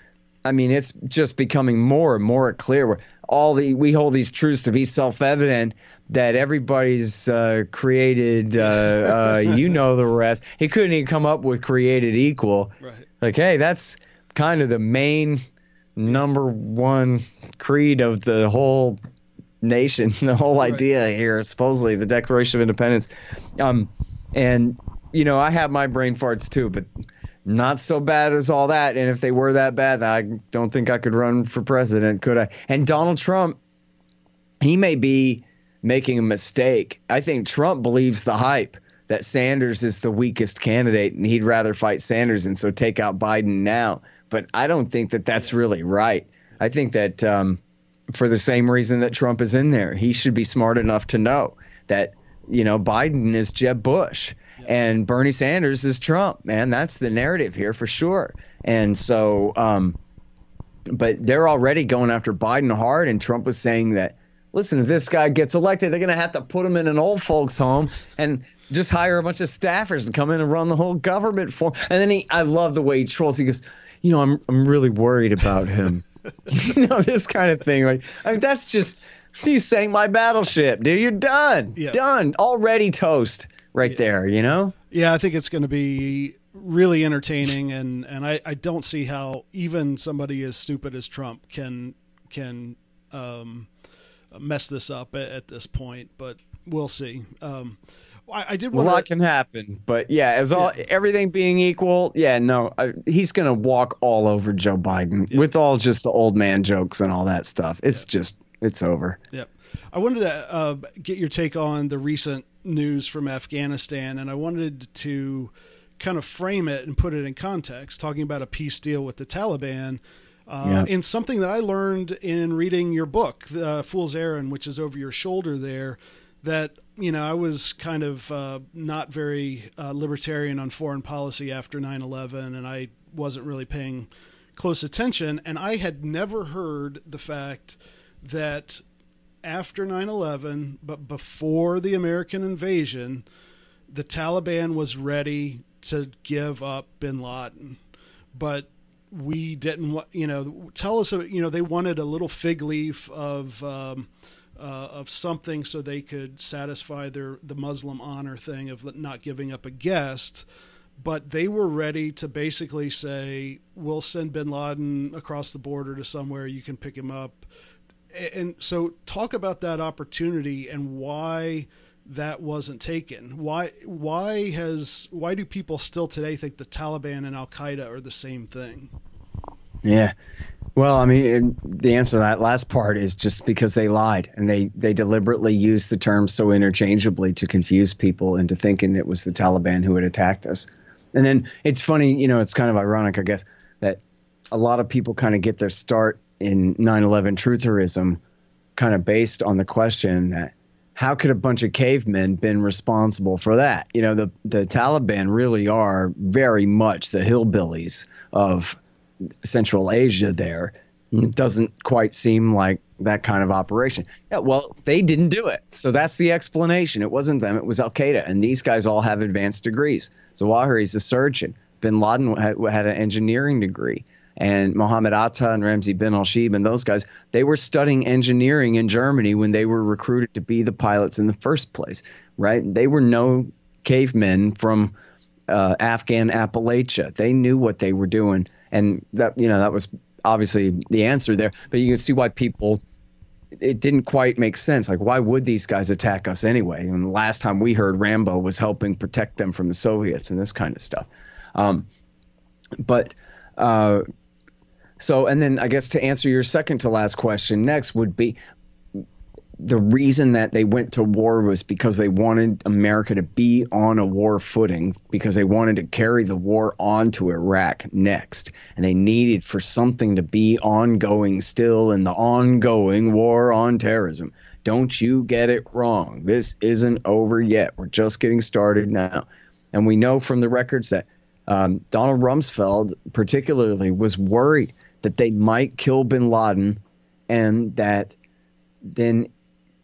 I mean, it's just becoming more and more clear. All the we hold these truths to be self-evident that everybody's uh, created. Uh, uh, you know the rest. He couldn't even come up with created equal. Right. Like, hey, that's kind of the main number one creed of the whole nation, the whole right. idea here. Supposedly, the Declaration of Independence. Um, and you know, I have my brain farts too, but not so bad as all that. And if they were that bad, I don't think I could run for president, could I? And Donald Trump, he may be making a mistake. I think Trump believes the hype that Sanders is the weakest candidate and he'd rather fight Sanders and so take out Biden now. But I don't think that that's really right. I think that um, for the same reason that Trump is in there, he should be smart enough to know that, you know, Biden is Jeb Bush and Bernie Sanders is Trump, man. That's the narrative here for sure. And so, um, but they're already going after Biden hard, and Trump was saying that, listen, if this guy gets elected, they're going to have to put him in an old folks' home and just hire a bunch of staffers to come in and run the whole government for. Him. And then he, I love the way he trolls. He goes, you know, I'm I'm really worried about him. you know, this kind of thing. Like, I mean, that's just. He sank my battleship, dude. You're done. Yeah. Done. Already toast right yeah. there, you know? Yeah, I think it's going to be really entertaining and and I, I don't see how even somebody as stupid as Trump can can um, mess this up at, at, this point, but we'll see. Um, I, I, did. A lot can happen, but yeah, as all yeah. everything being equal, yeah, no, I, he's gonna walk all over Joe Biden yeah. with all just the old man jokes and all that stuff. It's yeah. just it's over. Yep. I wanted to uh, get your take on the recent news from Afghanistan, and I wanted to kind of frame it and put it in context, talking about a peace deal with the Taliban. Uh, In something that I learned in reading your book, uh, Fool's Errand, which is over your shoulder there, that you know I was kind of uh, not very uh, libertarian on foreign policy after 9/11, and I wasn't really paying close attention, and I had never heard the fact that after 9 11, but before the American invasion, the Taliban was ready to give up bin Laden. But we didn't you know, tell us, you know, they wanted a little fig leaf of. Um, uh, of something so they could satisfy their the Muslim honor thing of not giving up a guest, but they were ready to basically say, "We'll send Bin Laden across the border to somewhere you can pick him up." And so, talk about that opportunity and why that wasn't taken. Why why has why do people still today think the Taliban and Al Qaeda are the same thing? Yeah. Well, I mean, the answer to that last part is just because they lied and they they deliberately used the term so interchangeably to confuse people into thinking it was the Taliban who had attacked us. And then it's funny, you know, it's kind of ironic, I guess, that a lot of people kind of get their start in 9/11 trutherism kind of based on the question that how could a bunch of cavemen been responsible for that? You know, the the Taliban really are very much the hillbillies of Central Asia. There, it doesn't quite seem like that kind of operation. Yeah, well, they didn't do it, so that's the explanation. It wasn't them; it was Al Qaeda, and these guys all have advanced degrees. Zawahiri's a surgeon. Bin Laden had, had an engineering degree and Mohammed Atta and Ramzi bin al-Shibh and those guys, they were studying engineering in Germany when they were recruited to be the pilots in the first place, right? They were no cavemen from uh, Afghan Appalachia. They knew what they were doing, and that you know that was obviously the answer there. But you can see why people it didn't quite make sense. Like, why would these guys attack us anyway? And the last time we heard Rambo was helping protect them from the Soviets and this kind of stuff. Um, but uh, so, and then I guess to answer your second to last question next would be the reason that they went to war was because they wanted America to be on a war footing because they wanted to carry the war on to Iraq next. And they needed for something to be ongoing still in the ongoing war on terrorism. Don't you get it wrong. This isn't over yet. We're just getting started now. And we know from the records that um, Donald Rumsfeld, particularly, was worried that they might kill bin Laden and that then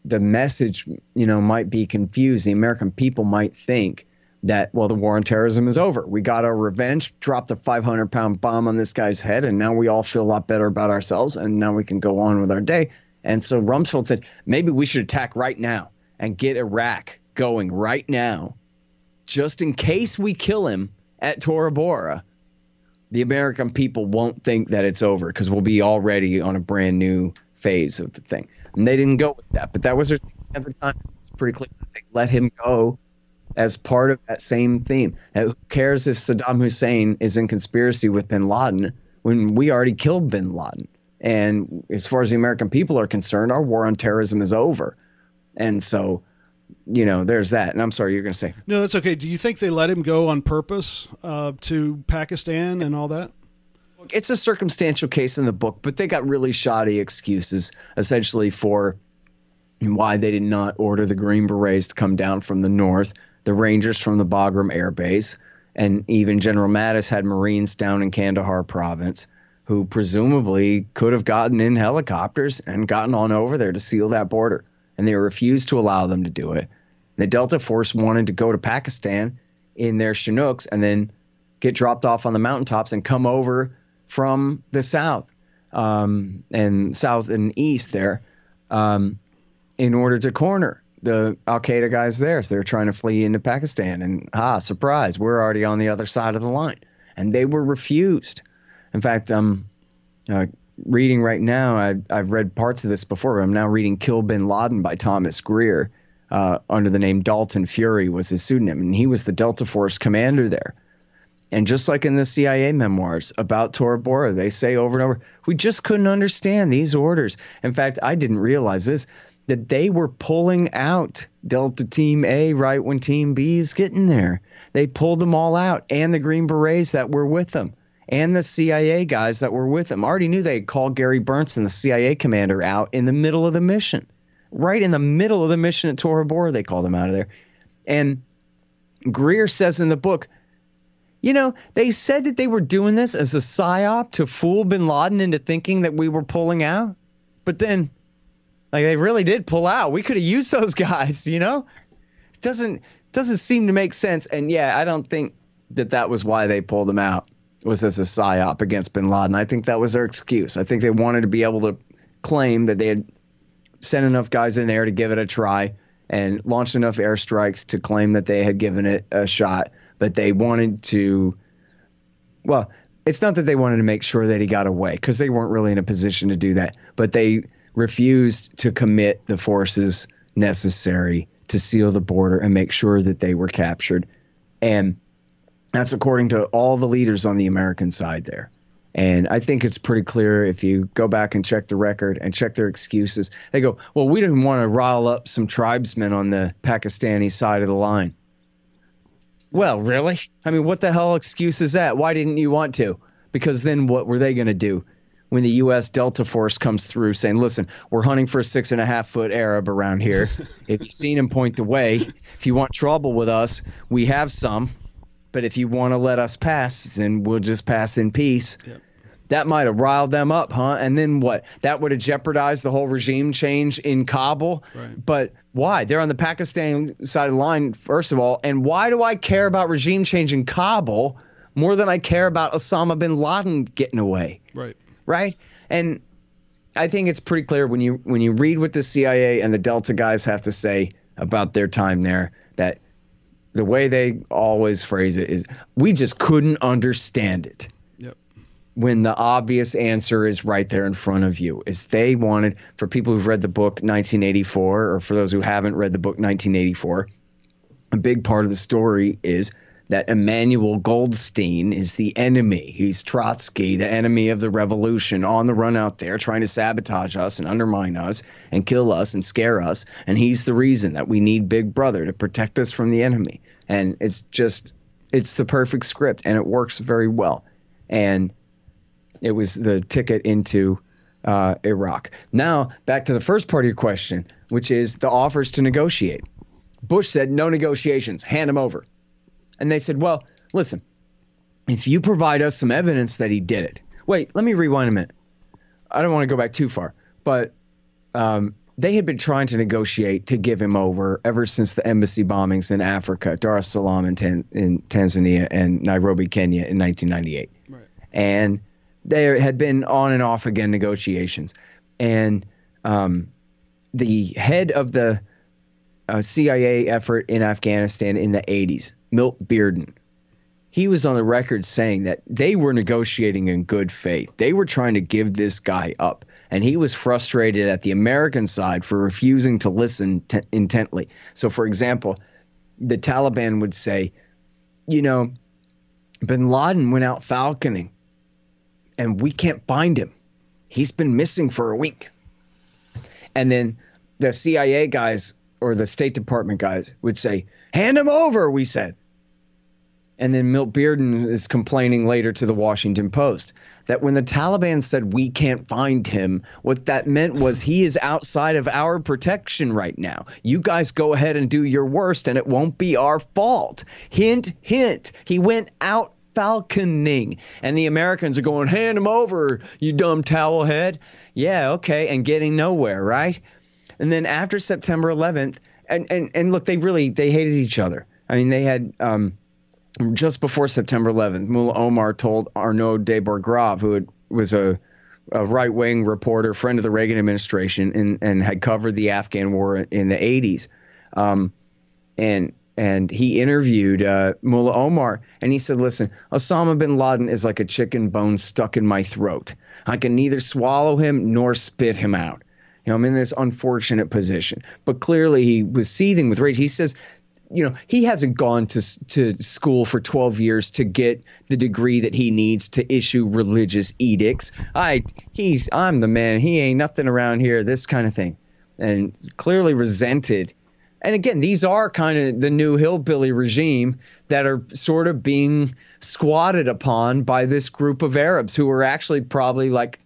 the message, you know, might be confused. The American people might think that, well, the war on terrorism is over. We got our revenge, dropped a 500 pound bomb on this guy's head, and now we all feel a lot better about ourselves, and now we can go on with our day. And so Rumsfeld said, maybe we should attack right now and get Iraq going right now, just in case we kill him at Tora Bora the American people won't think that it's over because we'll be already on a brand new phase of the thing. And they didn't go with that, but that was their thing at the time. It's pretty clear they let him go as part of that same theme. And who cares if Saddam Hussein is in conspiracy with bin Laden when we already killed bin Laden? And as far as the American people are concerned, our war on terrorism is over. And so you know, there's that. And I'm sorry, you're going to say. No, that's okay. Do you think they let him go on purpose uh, to Pakistan and all that? It's a circumstantial case in the book, but they got really shoddy excuses essentially for why they did not order the Green Berets to come down from the north, the Rangers from the Bagram Air Base, and even General Mattis had Marines down in Kandahar province who presumably could have gotten in helicopters and gotten on over there to seal that border and they refused to allow them to do it. The Delta Force wanted to go to Pakistan in their Chinooks and then get dropped off on the mountaintops and come over from the south um, and south and east there um, in order to corner the Al Qaeda guys there. So they're trying to flee into Pakistan. And ah, surprise, we're already on the other side of the line. And they were refused. In fact, um, uh, reading right now. I, I've read parts of this before. but I'm now reading Kill Bin Laden by Thomas Greer uh, under the name Dalton Fury was his pseudonym, and he was the Delta Force commander there. And just like in the CIA memoirs about Tora Bora, they say over and over, we just couldn't understand these orders. In fact, I didn't realize this that they were pulling out Delta Team A right when Team B is getting there. They pulled them all out, and the Green Berets that were with them and the CIA guys that were with him already knew they had called Gary Berntsen, the CIA commander, out in the middle of the mission. Right in the middle of the mission at Tora Bora, they called him out of there. And Greer says in the book, you know, they said that they were doing this as a psyop to fool bin Laden into thinking that we were pulling out. But then Like they really did pull out. We could have used those guys, you know? It doesn't doesn't seem to make sense. And yeah, I don't think that that was why they pulled them out was as a psyop against bin Laden. I think that was their excuse. I think they wanted to be able to claim that they had sent enough guys in there to give it a try and launched enough airstrikes to claim that they had given it a shot, but they wanted to well, it's not that they wanted to make sure that he got away because they weren't really in a position to do that, but they refused to commit the forces necessary to seal the border and make sure that they were captured. And that's according to all the leaders on the American side there. And I think it's pretty clear if you go back and check the record and check their excuses. They go, well, we didn't want to rile up some tribesmen on the Pakistani side of the line. Well, really? I mean, what the hell excuse is that? Why didn't you want to? Because then what were they going to do when the U.S. Delta Force comes through saying, listen, we're hunting for a six and a half foot Arab around here. if you've seen him, point the way. If you want trouble with us, we have some. But if you want to let us pass, then we'll just pass in peace. Yep. That might have riled them up, huh? And then what? That would have jeopardized the whole regime change in Kabul. Right. But why? They're on the Pakistan side of the line, first of all. And why do I care about regime change in Kabul more than I care about Osama bin Laden getting away? Right. Right? And I think it's pretty clear when you when you read what the CIA and the Delta guys have to say about their time there that the way they always phrase it is we just couldn't understand it. When the obvious answer is right there in front of you is they wanted for people who've read the book 1984 or for those who haven't read the book 1984 a big part of the story is that Emmanuel Goldstein is the enemy. He's Trotsky, the enemy of the revolution, on the run out there trying to sabotage us and undermine us and kill us and scare us. And he's the reason that we need Big Brother to protect us from the enemy. And it's just, it's the perfect script and it works very well. And it was the ticket into uh, Iraq. Now, back to the first part of your question, which is the offers to negotiate. Bush said, no negotiations, hand him over. And they said, well, listen, if you provide us some evidence that he did it. Wait, let me rewind a minute. I don't want to go back too far, but um, they had been trying to negotiate to give him over ever since the embassy bombings in Africa, Dar es Salaam in, Tan- in Tanzania and Nairobi, Kenya in 1998. Right. And there had been on and off again negotiations, and um, the head of the uh, CIA effort in Afghanistan in the 80s, Milt Bearden, he was on the record saying that they were negotiating in good faith. They were trying to give this guy up. And he was frustrated at the American side for refusing to listen t- intently. So, for example, the Taliban would say, you know, bin Laden went out falconing and we can't find him. He's been missing for a week. And then the CIA guys or the State Department guys would say, Hand him over, we said. And then Milt Bearden is complaining later to the Washington Post that when the Taliban said we can't find him, what that meant was he is outside of our protection right now. You guys go ahead and do your worst and it won't be our fault. Hint, hint. He went out falconing. And the Americans are going, hand him over, you dumb towel head. Yeah, okay, and getting nowhere, right? And then after September 11th, and, and, and look, they really, they hated each other. I mean, they had, um, just before September 11th, Mullah Omar told Arnaud de Borchgrave, who had, was a, a right wing reporter, friend of the Reagan administration, and, and had covered the Afghan war in the 80s. Um, and and he interviewed uh, Mullah Omar, and he said, "Listen, Osama bin Laden is like a chicken bone stuck in my throat. I can neither swallow him nor spit him out. You know, I'm in this unfortunate position." But clearly, he was seething with rage. He says, "You know, he hasn't gone to to school for 12 years to get the degree that he needs to issue religious edicts. I, he's, I'm the man. He ain't nothing around here. This kind of thing." And clearly resented and again, these are kind of the new hillbilly regime that are sort of being squatted upon by this group of Arabs who are actually probably like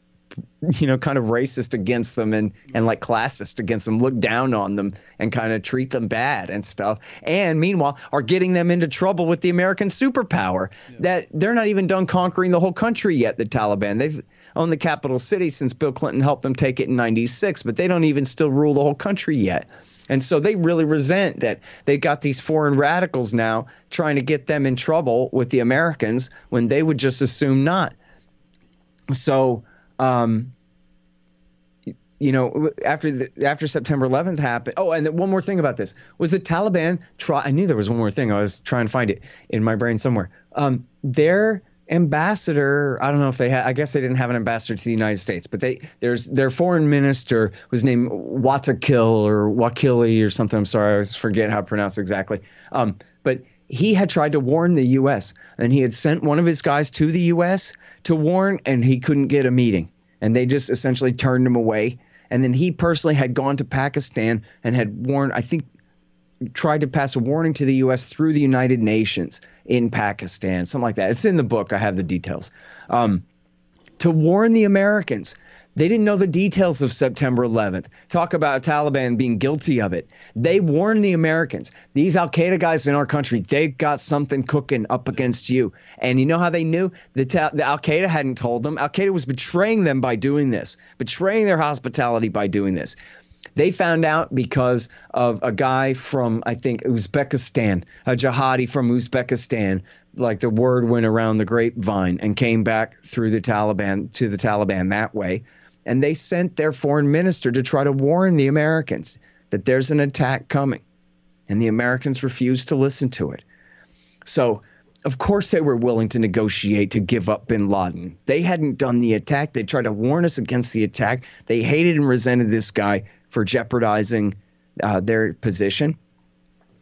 you know, kind of racist against them and and like classist against them, look down on them and kind of treat them bad and stuff. And meanwhile, are getting them into trouble with the American superpower yeah. that they're not even done conquering the whole country yet. The Taliban, they've owned the capital city since Bill Clinton helped them take it in '96, but they don't even still rule the whole country yet. And so they really resent that they've got these foreign radicals now trying to get them in trouble with the Americans when they would just assume not. So, um, you know, after the, after September 11th happened. Oh, and one more thing about this was the Taliban try. I knew there was one more thing. I was trying to find it in my brain somewhere. Um, their ambassador i don't know if they had i guess they didn't have an ambassador to the united states but they there's their foreign minister was named watakil or wakili or something i'm sorry i always forget how to pronounce exactly um, but he had tried to warn the us and he had sent one of his guys to the us to warn and he couldn't get a meeting and they just essentially turned him away and then he personally had gone to pakistan and had warned i think tried to pass a warning to the U.S. through the United Nations in Pakistan, something like that. It's in the book. I have the details. Um, to warn the Americans. They didn't know the details of September 11th. Talk about Taliban being guilty of it. They warned the Americans. These Al Qaeda guys in our country, they've got something cooking up against you. And you know how they knew? The, ta- the Al Qaeda hadn't told them. Al Qaeda was betraying them by doing this, betraying their hospitality by doing this. They found out because of a guy from, I think, Uzbekistan, a jihadi from Uzbekistan. Like the word went around the grapevine and came back through the Taliban to the Taliban that way. And they sent their foreign minister to try to warn the Americans that there's an attack coming. And the Americans refused to listen to it. So, of course, they were willing to negotiate to give up bin Laden. They hadn't done the attack. They tried to warn us against the attack. They hated and resented this guy for jeopardizing uh, their position.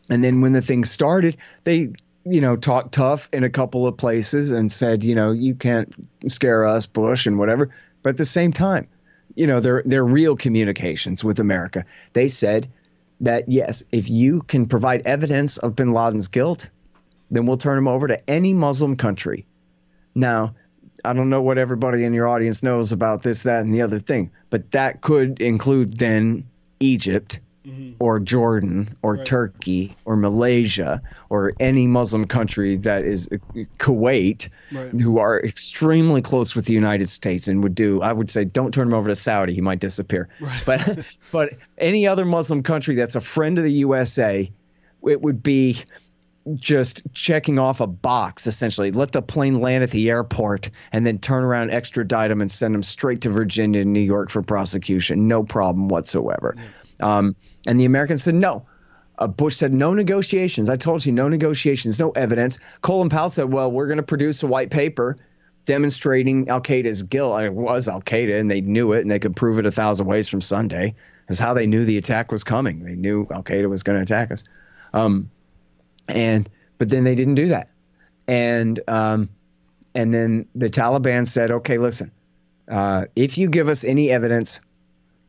And then when the thing started, they, you know, talked tough in a couple of places and said, you know, you can't scare us, Bush, and whatever. But at the same time, you know, their their real communications with America, they said that yes, if you can provide evidence of Bin Laden's guilt, then we'll turn him over to any Muslim country. Now, I don't know what everybody in your audience knows about this, that, and the other thing, but that could include then Egypt mm-hmm. or Jordan or right. Turkey or Malaysia or any Muslim country that is uh, Kuwait, right. who are extremely close with the United States and would do. I would say, don't turn him over to Saudi; he might disappear. Right. But but any other Muslim country that's a friend of the USA, it would be just checking off a box essentially let the plane land at the airport and then turn around extradite them and send them straight to virginia and new york for prosecution no problem whatsoever yeah. Um, and the americans said no. Uh, bush said no negotiations. I told you no negotiations no evidence. Colin powell said well we're going to produce a white paper demonstrating al-qaeda's guilt. It was al-qaeda and they knew it and they could prove it a thousand ways from sunday. Is how they knew the attack was coming. They knew al-qaeda was going to attack us. Um, and but then they didn't do that, and um, and then the Taliban said, okay, listen, uh, if you give us any evidence,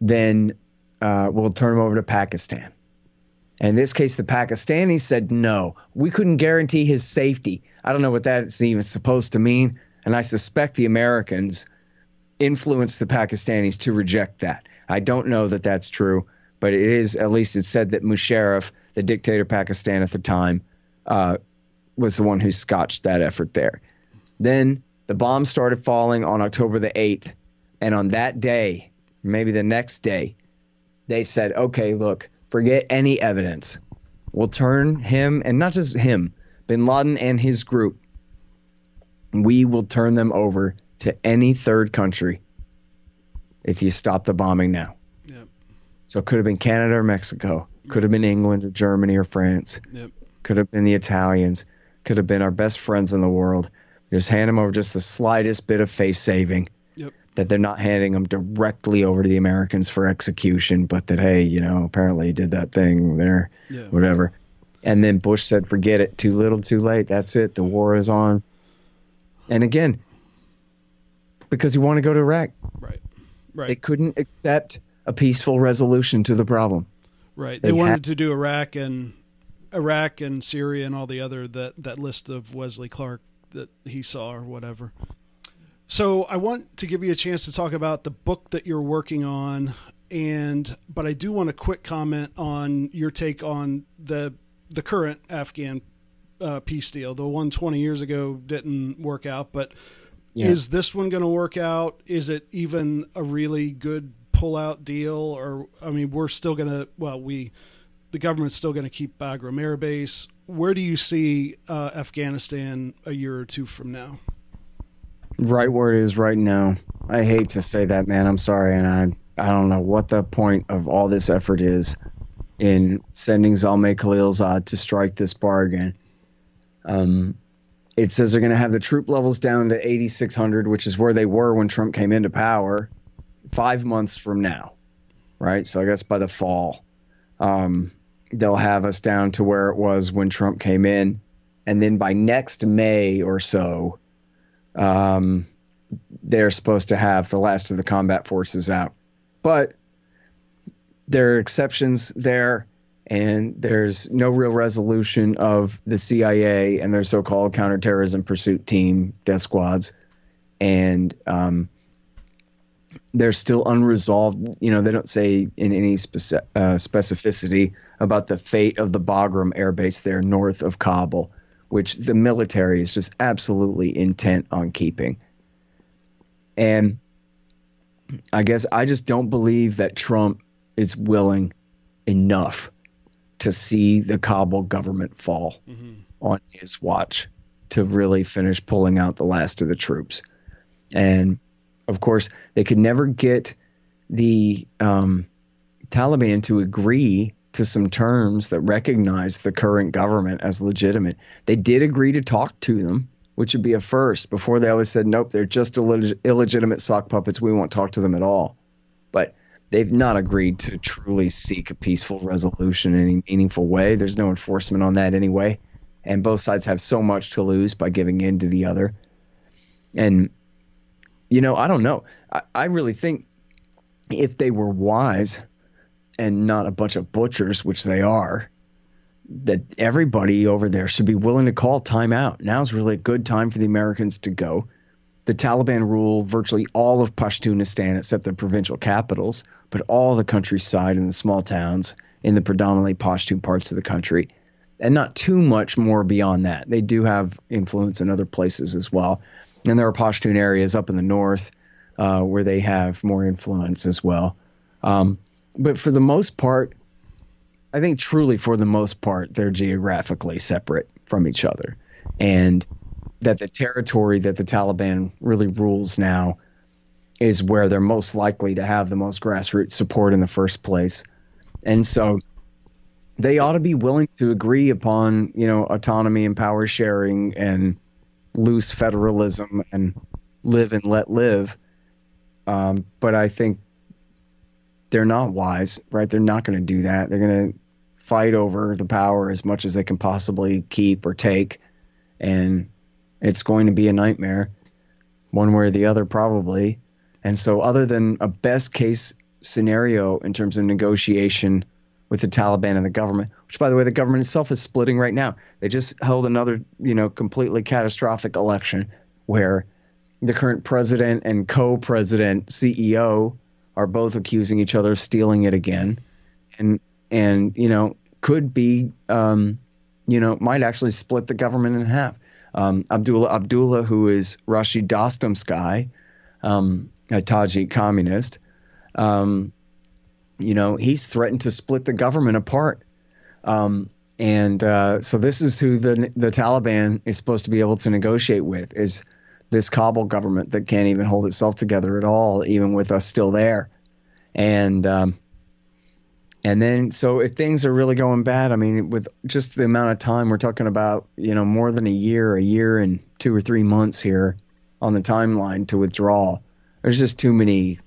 then uh, we'll turn them over to Pakistan. In this case, the Pakistanis said no. We couldn't guarantee his safety. I don't know what that's even supposed to mean, and I suspect the Americans influenced the Pakistanis to reject that. I don't know that that's true, but it is at least it's said that Musharraf the dictator of Pakistan at the time, uh, was the one who scotched that effort there. Then the bombs started falling on October the 8th. And on that day, maybe the next day, they said, okay, look, forget any evidence. We'll turn him, and not just him, bin Laden and his group, we will turn them over to any third country if you stop the bombing now. Yep. So it could have been Canada or Mexico. Could have been England or Germany or France. Yep. Could have been the Italians. Could have been our best friends in the world. Just hand them over just the slightest bit of face saving. That they're not handing them directly over to the Americans for execution, but that hey, you know, apparently he did that thing there, yeah. whatever. And then Bush said, "Forget it. Too little, too late. That's it. The war is on." And again, because he wanted to go to Iraq. Right. Right. They couldn't accept a peaceful resolution to the problem. Right. They, they wanted ha- to do Iraq and Iraq and Syria and all the other that that list of Wesley Clark that he saw or whatever. So I want to give you a chance to talk about the book that you're working on, and but I do want a quick comment on your take on the the current Afghan uh, peace deal. The one 20 years ago didn't work out, but yeah. is this one going to work out? Is it even a really good pull-out deal, or I mean, we're still going to well, we the government's still going to keep Bagram Air Base. Where do you see uh, Afghanistan a year or two from now? Right where it is right now. I hate to say that, man. I'm sorry, and I I don't know what the point of all this effort is in sending Zalmay Khalilzad to strike this bargain. Um, it says they're going to have the troop levels down to 8,600, which is where they were when Trump came into power, five months from now, right? So I guess by the fall, um, they'll have us down to where it was when Trump came in, and then by next May or so, um, they're supposed to have the last of the combat forces out. But there are exceptions there, and there's no real resolution of the CIA and their so-called counterterrorism pursuit team, death squads, and um, they're still unresolved. You know, they don't say in any uh, specificity about the fate of the Bagram Air Base there north of Kabul, which the military is just absolutely intent on keeping. And I guess I just don't believe that Trump is willing enough to see the Kabul government fall mm-hmm. on his watch to really finish pulling out the last of the troops. And of course, they could never get the um, Taliban to agree to some terms that recognize the current government as legitimate. They did agree to talk to them, which would be a first. Before they always said, nope, they're just illeg- illegitimate sock puppets. We won't talk to them at all. But they've not agreed to truly seek a peaceful resolution in any meaningful way. There's no enforcement on that anyway. And both sides have so much to lose by giving in to the other. And, you know, I don't know. I, I really think if they were wise and not a bunch of butchers, which they are, that everybody over there should be willing to call timeout. Now's really a good time for the Americans to go. The Taliban rule virtually all of Pashtunistan except the provincial capitals, but all the countryside and the small towns in the predominantly Pashtun parts of the country. And not too much more beyond that. They do have influence in other places as well. And there are Pashtun areas up in the north uh, where they have more influence as well. Um, but for the most part, I think truly for the most part, they're geographically separate from each other. And that the territory that the Taliban really rules now is where they're most likely to have the most grassroots support in the first place. And so they ought to be willing to agree upon, you know, autonomy and power sharing and loose federalism and live and let live. Um, but I think they're not wise, right? They're not going to do that. They're going to fight over the power as much as they can possibly keep or take. And it's going to be a nightmare, one way or the other, probably. And so, other than a best case scenario in terms of negotiation with the Taliban and the government, which, by the way, the government itself is splitting right now. They just held another, you know, completely catastrophic election where the current president and co-president CEO are both accusing each other of stealing it again, and and you know could be, um, you know, might actually split the government in half um, Abdullah Abdullah, who is Rashid Dostum's guy, um, a Tajik communist, um, you know, he's threatened to split the government apart. Um, and uh, so this is who the the Taliban is supposed to be able to negotiate with is this Kabul government that can't even hold itself together at all, even with us still there. And um, and then, so if things are really going bad, I mean, with just the amount of time we're talking about, you know, more than a year, a year and two or three months here on the timeline to withdraw, there's just too many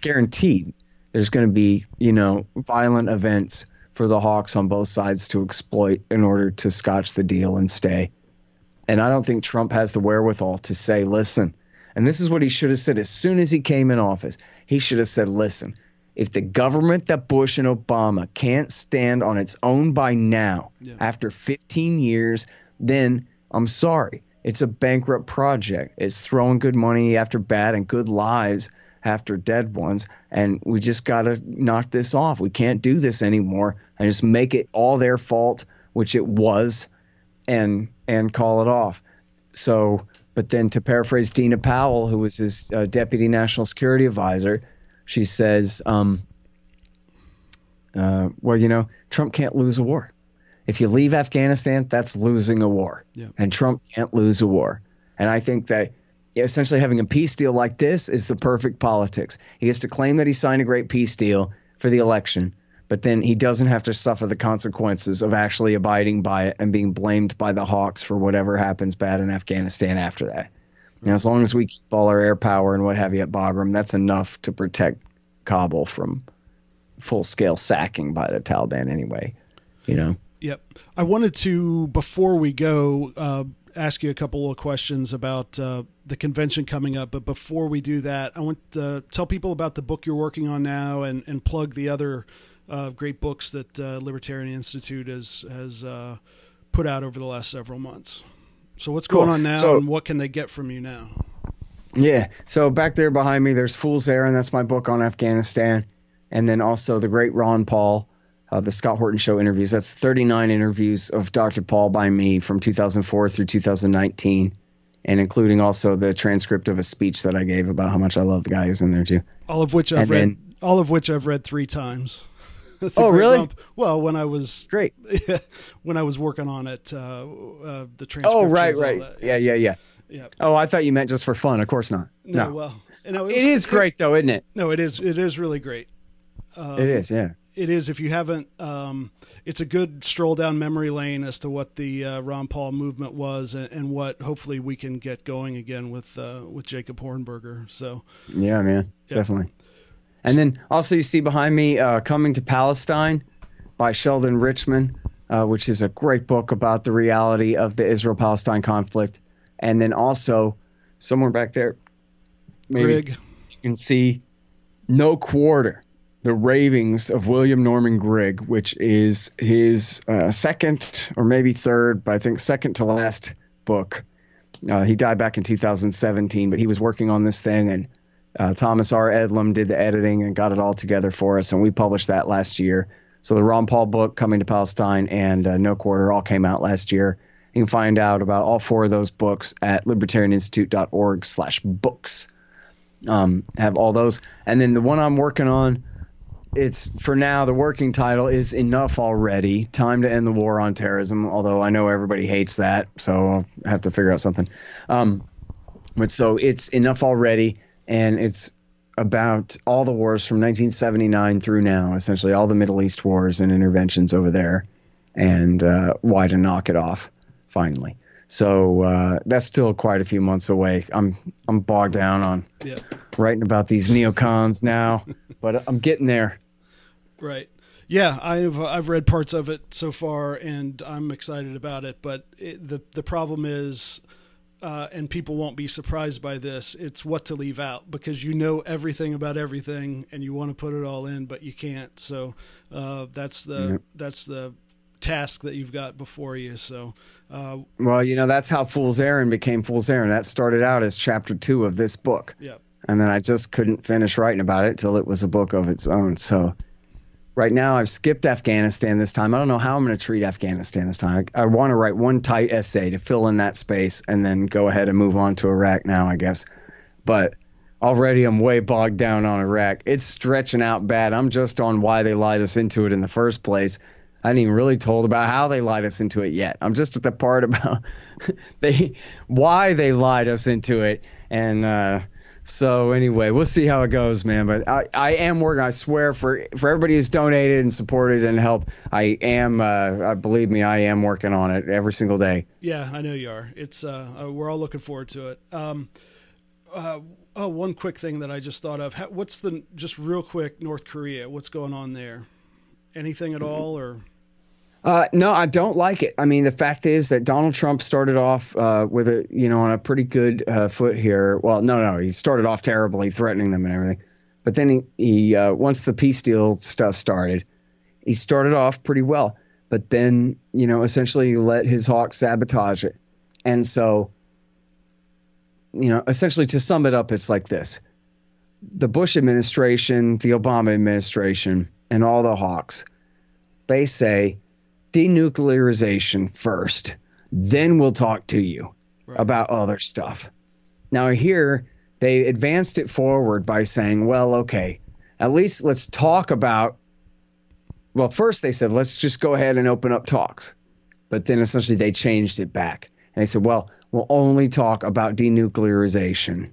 guaranteed. There's going to be, you know, violent events for the Hawks on both sides to exploit in order to scotch the deal and stay. And I don't think Trump has the wherewithal to say, listen, and this is what he should have said as soon as he came in office. He should have said, listen, if the government that Bush and Obama can't stand on its own by now, yeah. after 15 years, then I'm sorry. It's a bankrupt project. It's throwing good money after bad and good lies after dead ones. And we just got to knock this off. We can't do this anymore and just make it all their fault, which it was, and and call it off. So, but then to paraphrase Dina Powell, who was his uh, deputy national security advisor, she says, um, uh, well, you know, Trump can't lose a war. If you leave Afghanistan, that's losing a war. Yeah. And Trump can't lose a war. And I think that essentially having a peace deal like this is the perfect politics. He has to claim that he signed a great peace deal for the election, but then he doesn't have to suffer the consequences of actually abiding by it and being blamed by the Hawks for whatever happens bad in Afghanistan after that. Now, as long as we keep all our air power and what have you at Bagram, that's enough to protect Kabul from full scale sacking by the Taliban anyway. You know? Yep. I wanted to, before we go, uh, ask you a couple of questions about uh, the convention coming up. But before we do that, I want to tell people about the book you're working on now and, and plug the other uh, great books that uh, Libertarian Institute has has uh, put out over the last several months. So what's Cool. going on now, So- and what can they get from you now? Yeah. So back there behind me, there's Fool's Errand. That's my book on Afghanistan. And then also the great Ron Paul, uh, the Scott Horton Show interviews. That's 39 interviews of Dr. Paul by me from 2004 through 2019, and including also the transcript of a speech that I gave about how much I love the guy who's in there too. All of which I've And read. then- all of which I've read three times. Oh, really? Rump- Well, when I was Great. when I was working on it, uh, uh, the transcriptions. Oh, right, right, that. Yeah, yeah, yeah. Yeah. Oh, I thought you meant just for fun. Of course not. No, No. well, no, It is great though, isn't it? No, it is. It is really great. it is, yeah. It is. If you haven't, um, it's a good stroll down memory lane as to what the uh, Ron Paul movement was, and, and what hopefully we can get going again with uh, with Jacob Hornberger. So, Yeah, man, definitely. And then also you see behind me, uh, "Coming to Palestine" by Sheldon Richman, uh, which is a great book about the reality of the Israel-Palestine conflict. And then also somewhere back there, maybe Greg, you can see "No Quarter." The Ravings of William Norman Grigg, which is his uh, second or maybe third, but I think second to last book. Uh, he died back in 2017, but he was working on this thing, and uh, Thomas R. Eddlem did the editing and got it all together for us, and we published that last year. So the Ron Paul book, Coming to Palestine, and uh, No Quarter all came out last year. You can find out about all four of those books at libertarianinstitute.org/books. Um, have all those, and then the one I'm working on it's for now the working title is enough already time to end the war on terrorism although i know everybody hates that so i'll have to figure out something um, but so it's enough already and it's about all the wars from 1979 through now essentially all the middle east wars and interventions over there and uh, why to knock it off finally so uh, that's still quite a few months away i'm i'm bogged down on yeah, writing about these neocons now but i'm getting there right. Yeah, I've I've read parts of it so far, and I'm excited about it. But it, the the problem is. Uh, and people won't be surprised by this. It's what to leave out because you know everything about everything, and you want to put it all in, but you can't. So uh, that's the that's the task that you've got before you. So uh, Well, you know, that's how Fool's Errand became Fool's Errand. That started out as chapter two of this book. yeah, And then I just couldn't finish writing about it till it was a book of its own. So right now I've skipped Afghanistan this time. I don't know how I'm going to treat Afghanistan this time. I, I want to write one tight essay to fill in that space and then go ahead and move on to Iraq now, I guess. But already I'm way bogged down on Iraq. It's stretching out bad. I'm just on why they lied us into it in the first place. I hadn't even really told about how they lied us into it yet. I'm just at the part about they why they lied us into it. And uh, so anyway, we'll see how it goes, man. But I, I am working. I swear for for everybody who's donated and supported and helped. I am. Uh, believe me, I am working on it every single day. Yeah, I know you are. It's uh, uh, we're all looking forward to it. Um, uh, oh, one quick thing that I just thought of. How, what's the just real quick North Korea? What's going on there? Anything at all, or Uh, no, I don't like it. I mean, the fact is that Donald Trump started off uh, with a, you know, on a pretty good uh, foot here. Well, no, no, he started off terribly, threatening them and everything. But then he, he uh, once the peace deal stuff started, he started off pretty well. But then, you know, essentially he let his hawk sabotage it. And so you know, essentially to sum it up, it's like this the Bush administration, the Obama administration, and all the hawks, they say denuclearization first, then we'll talk to you right. about other stuff. Now, here, they advanced it forward by saying, well, okay, at least let's talk about. Well, first they said, let's just go ahead and open up talks. But then essentially they changed it back. And they said, well, we'll only talk about denuclearization.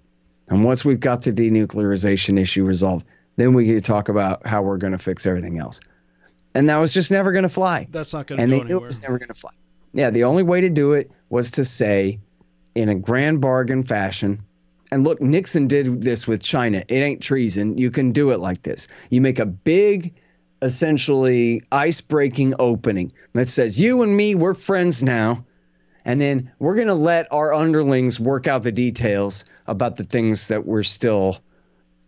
And once we've got the denuclearization issue resolved, then we can talk about how we're going to fix everything else. And that was just never going to fly. That's not going to go anywhere. Knew it was never going to fly. Yeah, the only way to do it was to say, in a grand bargain fashion, and look, Nixon did this with China. It ain't treason. You can do it like this. You make a big, essentially ice breaking opening that says, You and me, we're friends now. And then we're going to let our underlings work out the details about the things that we're still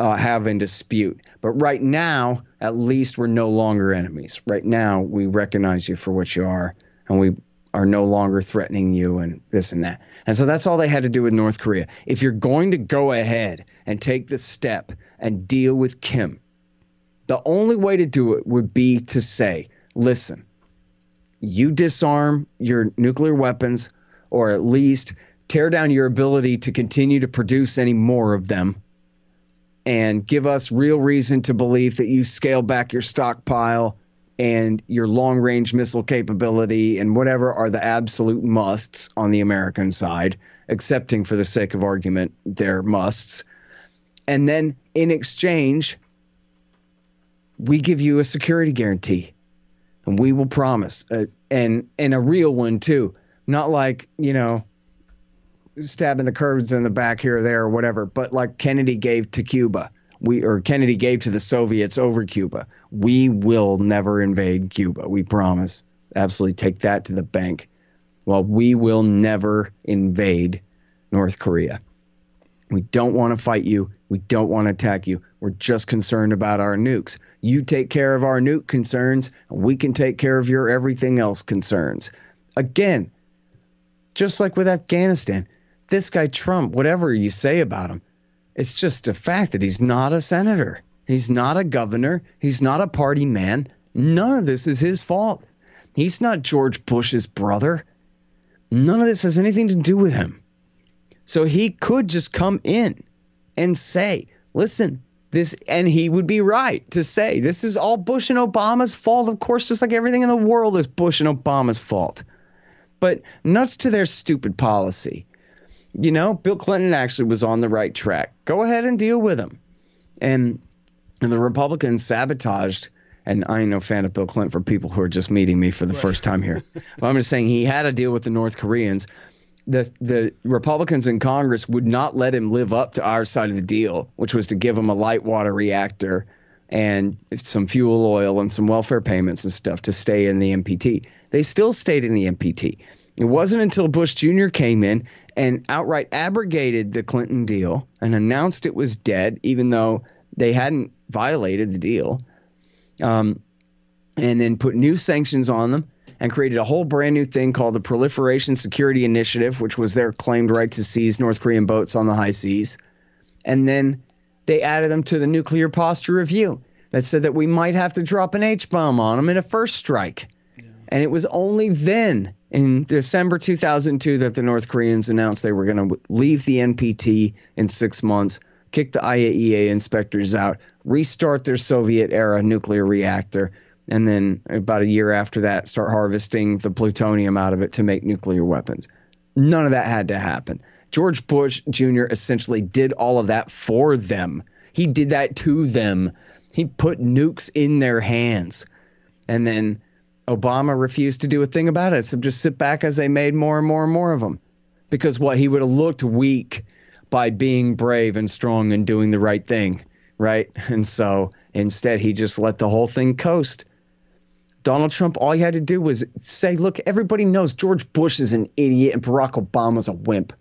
uh, have in dispute. But right now, at least we're no longer enemies. Right now, we recognize you for what you are, and we are no longer threatening you and this and that. And so that's all they had to do with North Korea. If you're going to go ahead and take the step and deal with Kim, the only way to do it would be to say, listen, you disarm your nuclear weapons or at least tear down your ability to continue to produce any more of them and give us real reason to believe that you scale back your stockpile and your long range missile capability and whatever are the absolute musts on the American side, accepting for the sake of argument their musts. And then in exchange, we give you a security guarantee and we will promise uh, and and a real one too not like you know stabbing the Kurds in the back here or there or whatever but like kennedy gave to cuba. We or kennedy gave to the soviets over cuba. We will never invade cuba. We promise. Absolutely take that to the bank. Well we will never invade north korea. We don't want to fight you. We don't want to attack you. We're just concerned about our nukes. You take care of our nuke concerns, and we can take care of your everything else concerns. Again, just like with Afghanistan, this guy Trump, whatever you say about him, it's just a fact that he's not a senator. He's not a governor. He's not a party man. None of this is his fault. He's not George Bush's brother. None of this has anything to do with him. So he could just come in and say, listen, this and he would be right to say this is all Bush and Obama's fault of course just like everything in the world is Bush and Obama's fault but nuts to their stupid policy you know Bill Clinton actually was on the right track go ahead and deal with him and and the Republicans sabotaged and I ain't no fan of Bill Clinton for people who are just meeting me for the right. first time here. but I'm just saying he had a deal with the North Koreans the the Republicans in Congress would not let him live up to our side of the deal, which was to give him a light water reactor and some fuel oil and some welfare payments and stuff to stay in the NPT. They still stayed in the NPT. It wasn't until Bush Jr. came in and outright abrogated the Clinton deal and announced it was dead, even though they hadn't violated the deal, um, and then put new sanctions on them and created a whole brand new thing called the Proliferation Security Initiative, which was their claimed right to seize North Korean boats on the high seas. And then they added them to the Nuclear Posture Review that said that we might have to drop an H bomb on them in a first strike. Yeah. And it was only then, in December 2002, that the North Koreans announced they were going to leave the NPT in six months, kick the IAEA inspectors out, restart their Soviet era nuclear reactor and then about a year after that start harvesting the plutonium out of it to make nuclear weapons. None of that had to happen. George Bush Jr. essentially did all of that for them. He did that to them. He put nukes in their hands. And then Obama refused to do a thing about it. So just sit back as they made more and more and more of them. Because what he would have looked weak by being brave and strong and doing the right thing, right? And so instead he just let the whole thing coast. Donald Trump, all he had to do was say, look, everybody knows George Bush is an idiot and Barack Obama's a wimp.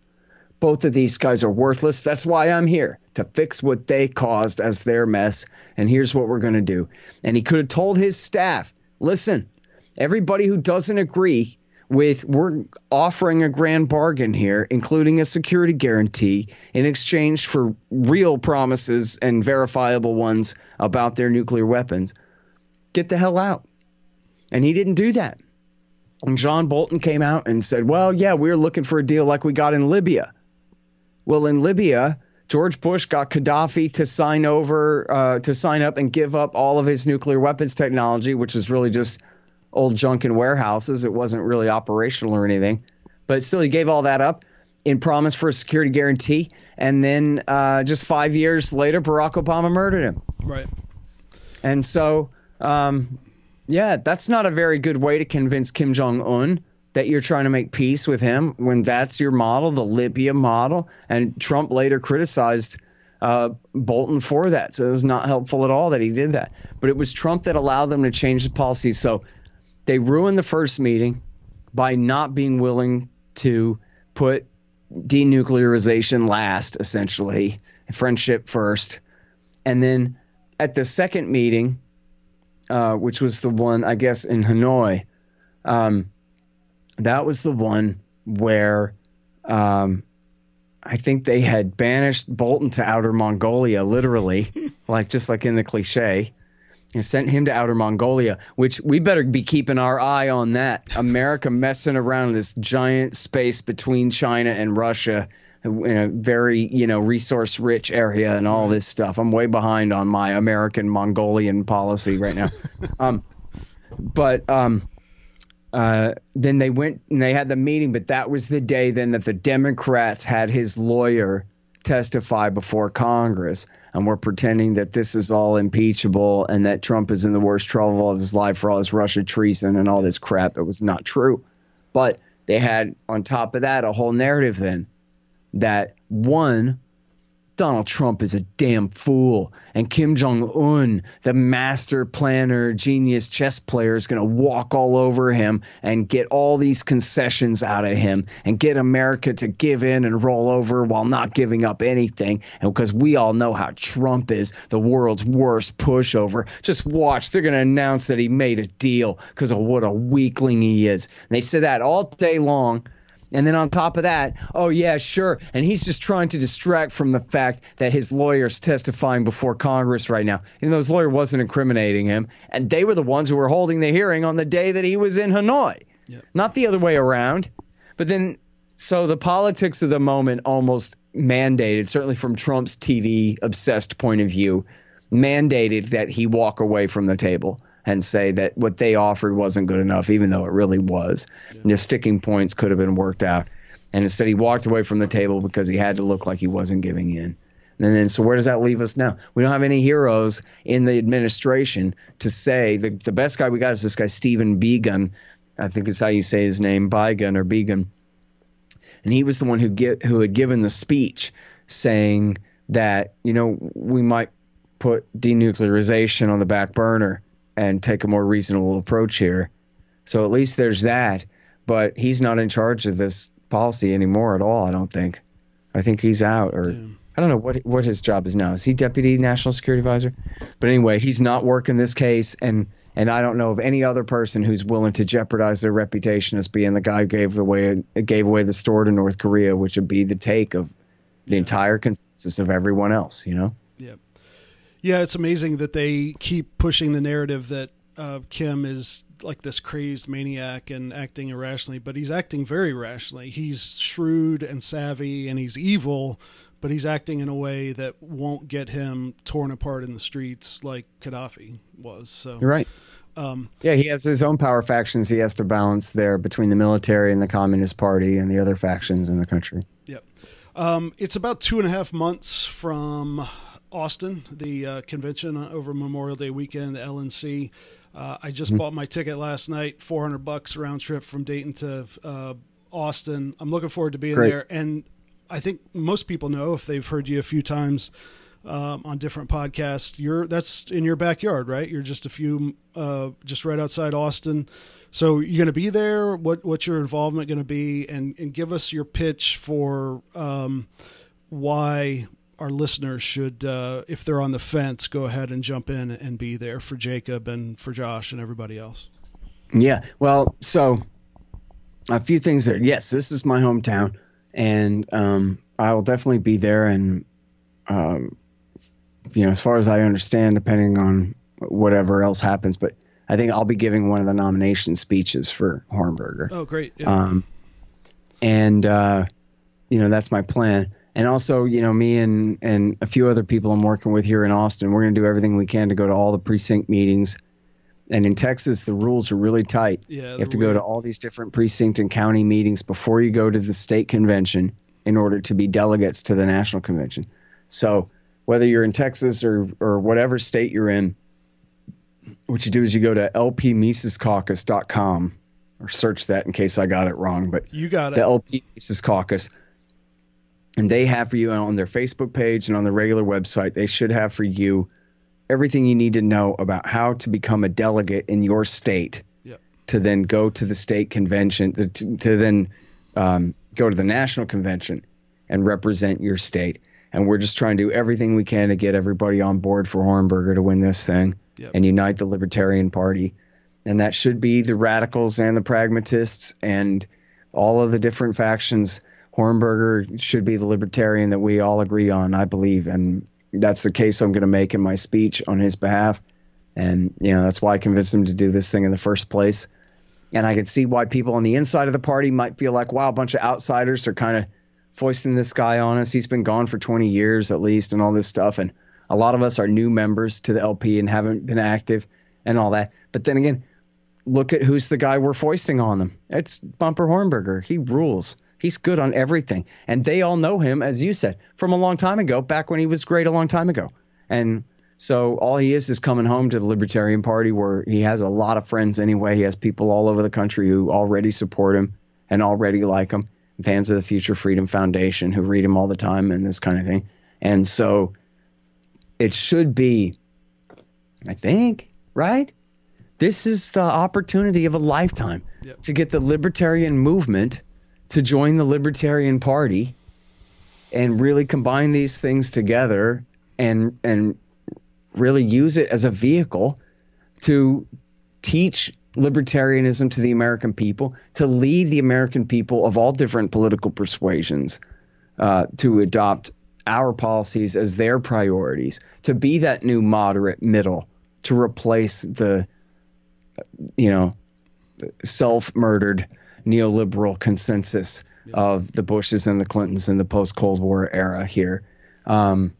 Both of these guys are worthless. That's why I'm here to fix what they caused as their mess. And here's what we're going to do. And he could have told his staff listen, everybody who doesn't agree with we're offering a grand bargain here, including a security guarantee in exchange for real promises and verifiable ones about their nuclear weapons. Get the hell out. And he didn't do that. And John Bolton came out and said, Well, yeah, we're looking for a deal like we got in Libya. Well, in Libya, George Bush got Gaddafi to sign over, uh, to sign up and give up all of his nuclear weapons technology, which is really just old junk in warehouses. It wasn't really operational or anything. But still, he gave all that up in promise for a security guarantee. And then uh, just five years later, Barack Obama murdered him. Right. And so, um, yeah, that's not a very good way to convince Kim Jong un that you're trying to make peace with him when that's your model, the Libya model. And Trump later criticized uh, Bolton for that. So it was not helpful at all that he did that. But it was Trump that allowed them to change the policy. So they ruined the first meeting by not being willing to put denuclearization last, essentially, friendship first. And then at the second meeting, uh, which was the one, I guess, in Hanoi, um, that was the one where um, I think they had banished Bolton to outer Mongolia, literally, like just like in the cliche, and sent him to outer Mongolia, which we better be keeping our eye on that. America messing around in this giant space between China and Russia in a very, you know, resource rich area and all this stuff. I'm way behind on my American Mongolian policy right now. um, but um, uh, then they went and they had the meeting, but that was the day then that the Democrats had his lawyer testify before Congress, and we're pretending that this is all impeachable and that Trump is in the worst trouble of his life for all this Russia treason and all this crap. that was not true. But they had, on top of that, a whole narrative then that one, Donald Trump is a damn fool. And Kim Jong un, the master planner, genius chess player, is going to walk all over him and get all these concessions out of him and get America to give in and roll over while not giving up anything. And because we all know how Trump is, the world's worst pushover, just watch. They're going to announce that he made a deal because of what a weakling he is. And they said that all day long. And then on top of that, oh, yeah, sure. And he's just trying to distract from the fact that his lawyer's testifying before Congress right now, even though his lawyer wasn't incriminating him. And they were the ones who were holding the hearing on the day that he was in Hanoi, yep. not the other way around. But then, so the politics of the moment almost mandated, certainly from Trump's TV obsessed point of view, mandated that he walk away from the table and say that what they offered wasn't good enough, even though it really was. Yeah. The sticking points could have been worked out. And instead, he walked away from the table because he had to look like he wasn't giving in. And then, so where does that leave us now? We don't have any heroes in the administration to say the, the best guy we got is this guy, Stephen Biegun. I think is how you say his name, Biegun or Began. And he was the one who get who had given the speech saying that you know we might put denuclearization on the back burner and take a more reasonable approach here. So at least there's that. But he's not in charge of this policy anymore at all. I don't think. I think he's out, or Damn. I don't know what what his job is now. Is he deputy national security advisor? But anyway, he's not working this case, and and I don't know of any other person who's willing to jeopardize their reputation as being the guy who gave away gave away the store to North Korea, which would be the take of the yeah. entire consensus of everyone else. You know. Yeah. Yeah, it's amazing that they keep pushing the narrative that uh, Kim is like this crazed maniac and acting irrationally, but he's acting very rationally. He's shrewd and savvy and he's evil, but he's acting in a way that won't get him torn apart in the streets like Gaddafi was. So You're right. Um, yeah, he has his own power factions he has to balance there between the military and the Communist Party and the other factions in the country. Yep. Um, it's about two and a half months from Austin, the uh, convention over Memorial Day weekend, the LNC. Uh, I just mm-hmm. bought my ticket last night, 400 bucks round trip from Dayton to uh, Austin. I'm looking forward to being Great. there. And I think most people know if they've heard you a few times um, on different podcasts, you're that's in your backyard, right? You're just a few, uh, just right outside Austin. So you're going to be there. What what's your involvement going to be? And and give us your pitch for um, why our listeners should, uh, if they're on the fence, go ahead and jump in and be there for Jacob and for Josh and everybody else. Yeah. Well, so a few things there. Yes, this is my hometown, and um, I will definitely be there. And um, you know, as far as I understand, depending on whatever else happens, but I think I'll be giving one of the nomination speeches for Hornberger. Oh, great! Yeah. Um, and uh, you know that's my plan. And also, you know, me and and a few other people I'm working with here in Austin, we're going to do everything we can to go to all the precinct meetings. And in Texas, the rules are really tight. Yeah, you have to go to all these different precinct and county meetings before you go to the state convention in order to be delegates to the national convention. So whether you're in Texas or or whatever state you're in, what you do is you go to lpmisescaucus.com or search that in case I got it wrong. But you got it. The LP Mises Caucus. And they have for you on their Facebook page and on their regular website, they should have for you everything you need to know about how to become a delegate in your state Yep. to then go to the state convention, to, to then um, go to the national convention and represent your state. And we're just trying to do everything we can to get everybody on board for Hornberger to win this thing Yep. and unite the Libertarian Party. And that should be the radicals and the pragmatists and all of the different factions. Hornberger should be the libertarian that we all agree on, I believe. And that's the case I'm going to make in my speech on his behalf. And, you know, that's why I convinced him to do this thing in the first place. And I can see why people on the inside of the party might feel like, wow, a bunch of outsiders are kind of foisting this guy on us. He's been gone for 20 years at least and all this stuff. And a lot of us are new members to the LP and haven't been active and all that. But then again, look at who's the guy we're foisting on them. It's Bumper Hornberger. He rules. He's good on everything. And they all know him, as you said, from a long time ago, back when he was great a long time ago. And so all he is is coming home to the Libertarian Party where he has a lot of friends anyway. He has people all over the country who already support him and already like him, fans of the Future Freedom Foundation who read him all the time and this kind of thing. And so it should be, I think, right? This is the opportunity of a lifetime Yep. to get the libertarian movement to join the Libertarian Party and really combine these things together and and really use it as a vehicle to teach libertarianism to the American people, to lead the American people of all different political persuasions uh, to adopt our policies as their priorities, to be that new moderate middle, to replace the, you know, self-murdered neoliberal consensus of the Bushes and the Clintons in the post-Cold War era here. Um,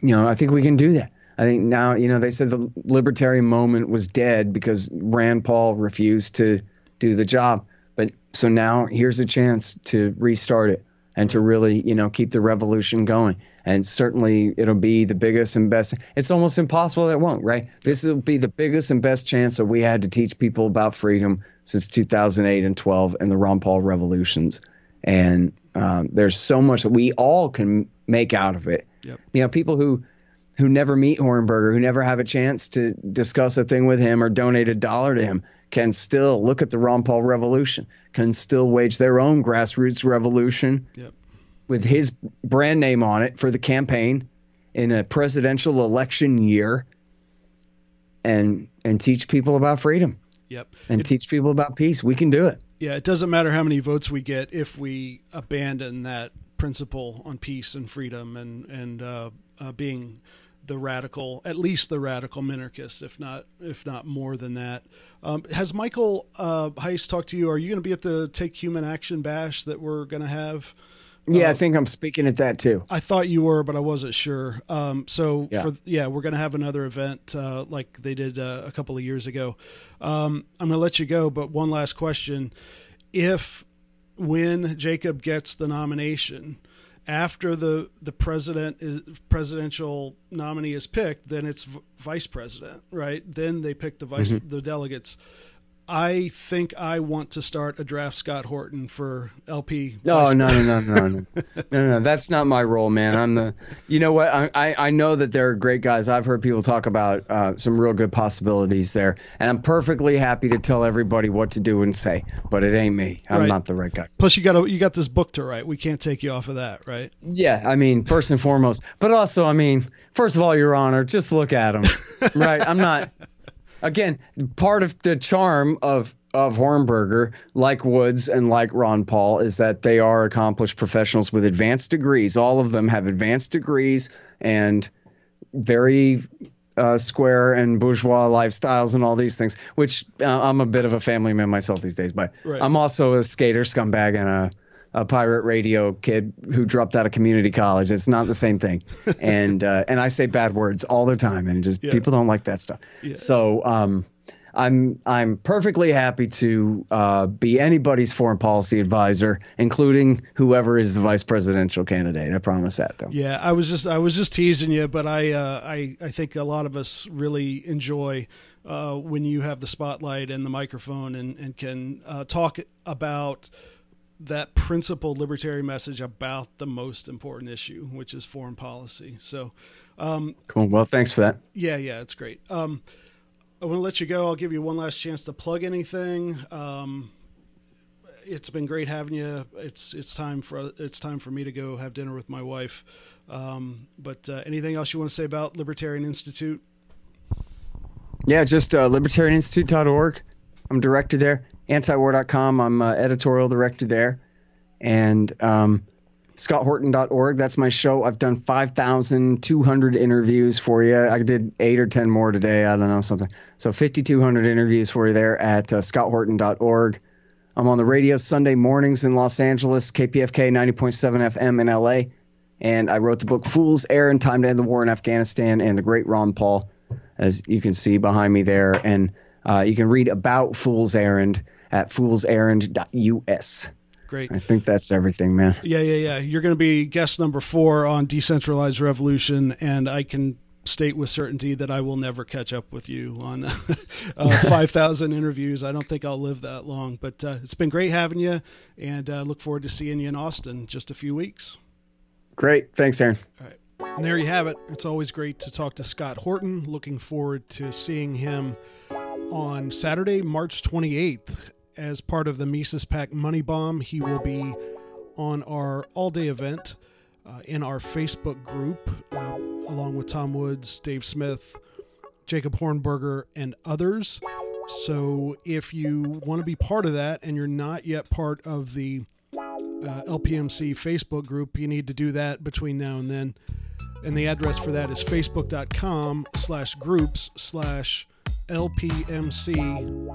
you know, I think we can do that. I think now, you know, they said the libertarian moment was dead because Rand Paul refused to do the job. But so now here's a chance to restart it and to really, you know, keep the revolution going. And certainly it'll be the biggest and best. It's almost impossible that it won't, right? This will be the biggest and best chance that we had to teach people about freedom since 2008 and 12 and the Ron Paul revolutions. And um, there's so much that we all can make out of it. Yep. You know, people who who never meet Hornberger, who never have a chance to discuss a thing with him or donate a dollar to him, can still look at the Ron Paul revolution, can still wage their own grassroots revolution Yep. With his brand name on it for the campaign in a presidential election year and and teach people about freedom Yep. and It- teach people about peace. We can do it. Yeah, it doesn't matter how many votes we get if we abandon that principle on peace and freedom and and uh, uh, being the radical, at least the radical minarchists, if not if not more than that. Um, has Michael uh, Heise talked to you? Are you going to be at the Take Human Action Bash that we're going to have? Yeah, I think I'm speaking at that too. I thought you were, but I wasn't sure. Um, so Yeah. for yeah, we're gonna have another event uh, like they did uh, a couple of years ago. Um, I'm gonna let you go, but one last question: If when Jacob gets the nomination after the the president is presidential nominee is picked, then it's v- vice president, right? Then they pick the vice the delegates. I think I want to start a draft Scott Horton for LP. No, no, no, no, no, no, no, no. That's not my role, man. I'm the. You know what? I, I, know that there are great guys. I've heard people talk about uh, some real good possibilities there, and I'm perfectly happy to tell everybody what to do and say. But it ain't me. I'm Right. not the right guy. Plus, you got you got this book to write. We can't take you off of that, right? Yeah, I mean, first and foremost, but also, I mean, first of all, Your Honor, just look at him, right? I'm not. Again, part of the charm of of Hornberger, like Woods and like Ron Paul, is that they are accomplished professionals with advanced degrees. All of them have advanced degrees and very uh, square and bourgeois lifestyles and all these things. Which uh, I'm a bit of a family man myself these days, but Right. I'm also a skater scumbag and a a pirate radio kid who dropped out of community college. It's not the same thing, and uh, and I say bad words all the time, and just Yeah. people don't like that stuff. So um, I'm I'm perfectly happy to uh, be anybody's foreign policy advisor, including whoever is the vice presidential candidate. I promise that though. Yeah, I was just I was just teasing you, but I uh, I I think a lot of us really enjoy uh, when you have the spotlight and the microphone and and can uh, talk about that principled libertarian message about the most important issue, which is foreign policy. So, Cool. Well, thanks for that. yeah, yeah, it's great. Um, I want to let you go. I'll give you one last chance to plug anything. Um, it's been great having you. It's it's time for it's time for me to go have dinner with my wife. Um, but uh, anything else you want to say about Libertarian Institute? Yeah, just uh, libertarianinstitute.org. I'm director there. Antiwar.com. I'm uh, editorial director there. And um, scotthorton.org. That's my show. I've done 5,200 interviews for you. I did eight or 10 more today. I don't know, something. So 5,200 interviews for you there at uh, scotthorton.org. I'm on the radio Sunday mornings in Los Angeles, KPFK 90.7 FM in LA. And I wrote the book Fool's Errand Time to End the War in Afghanistan and the great Ron Paul, as you can see behind me there. And uh, you can read about Fool's Errand at foolserrand.us. Great. I think that's everything, man. Yeah, yeah, yeah. You're going to be guest number four on Decentralized Revolution, and I can state with certainty that I will never catch up with you on uh, 5,000 interviews. I don't think I'll live that long, but uh, it's been great having you, and uh, look forward to seeing you in Austin in just a few weeks. Great. Thanks, Aaron. All right. And there you have it. It's always great to talk to Scott Horton. Looking forward to seeing him on Saturday, March 28th. As part of the Mises PAC Money Bomb, he will be on our all day event uh, in our Facebook group, uh, along with Tom Woods, Dave Smith, Jacob Hornberger, and others. So if you want to be part of that and you're not yet part of the uh, LPMC Facebook group, you need to do that between now and then. And the address for that is facebook.com slash groups slash LPMC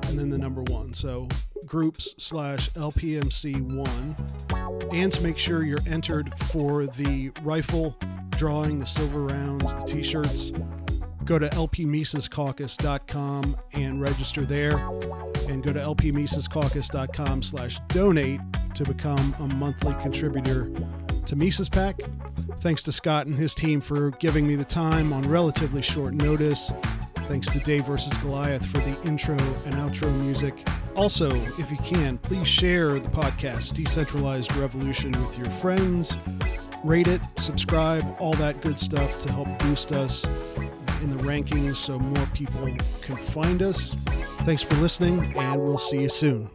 and then the number one. So groups slash LPMC one. And to make sure you're entered for the rifle drawing, the silver rounds, the t shirts, go to lpmisescaucus.com and register there and go to lpmisescaucus.com slash donate to become a monthly contributor to Mises PAC. Thanks to Scott and his team for giving me the time on relatively short notice. Thanks to Dave versus Goliath for the intro and outro music. Also, if you can, please share the podcast, Decentralized Revolution, with your friends. Rate it, subscribe, all that good stuff to help boost us in the rankings so more people can find us. Thanks for listening, and we'll see you soon.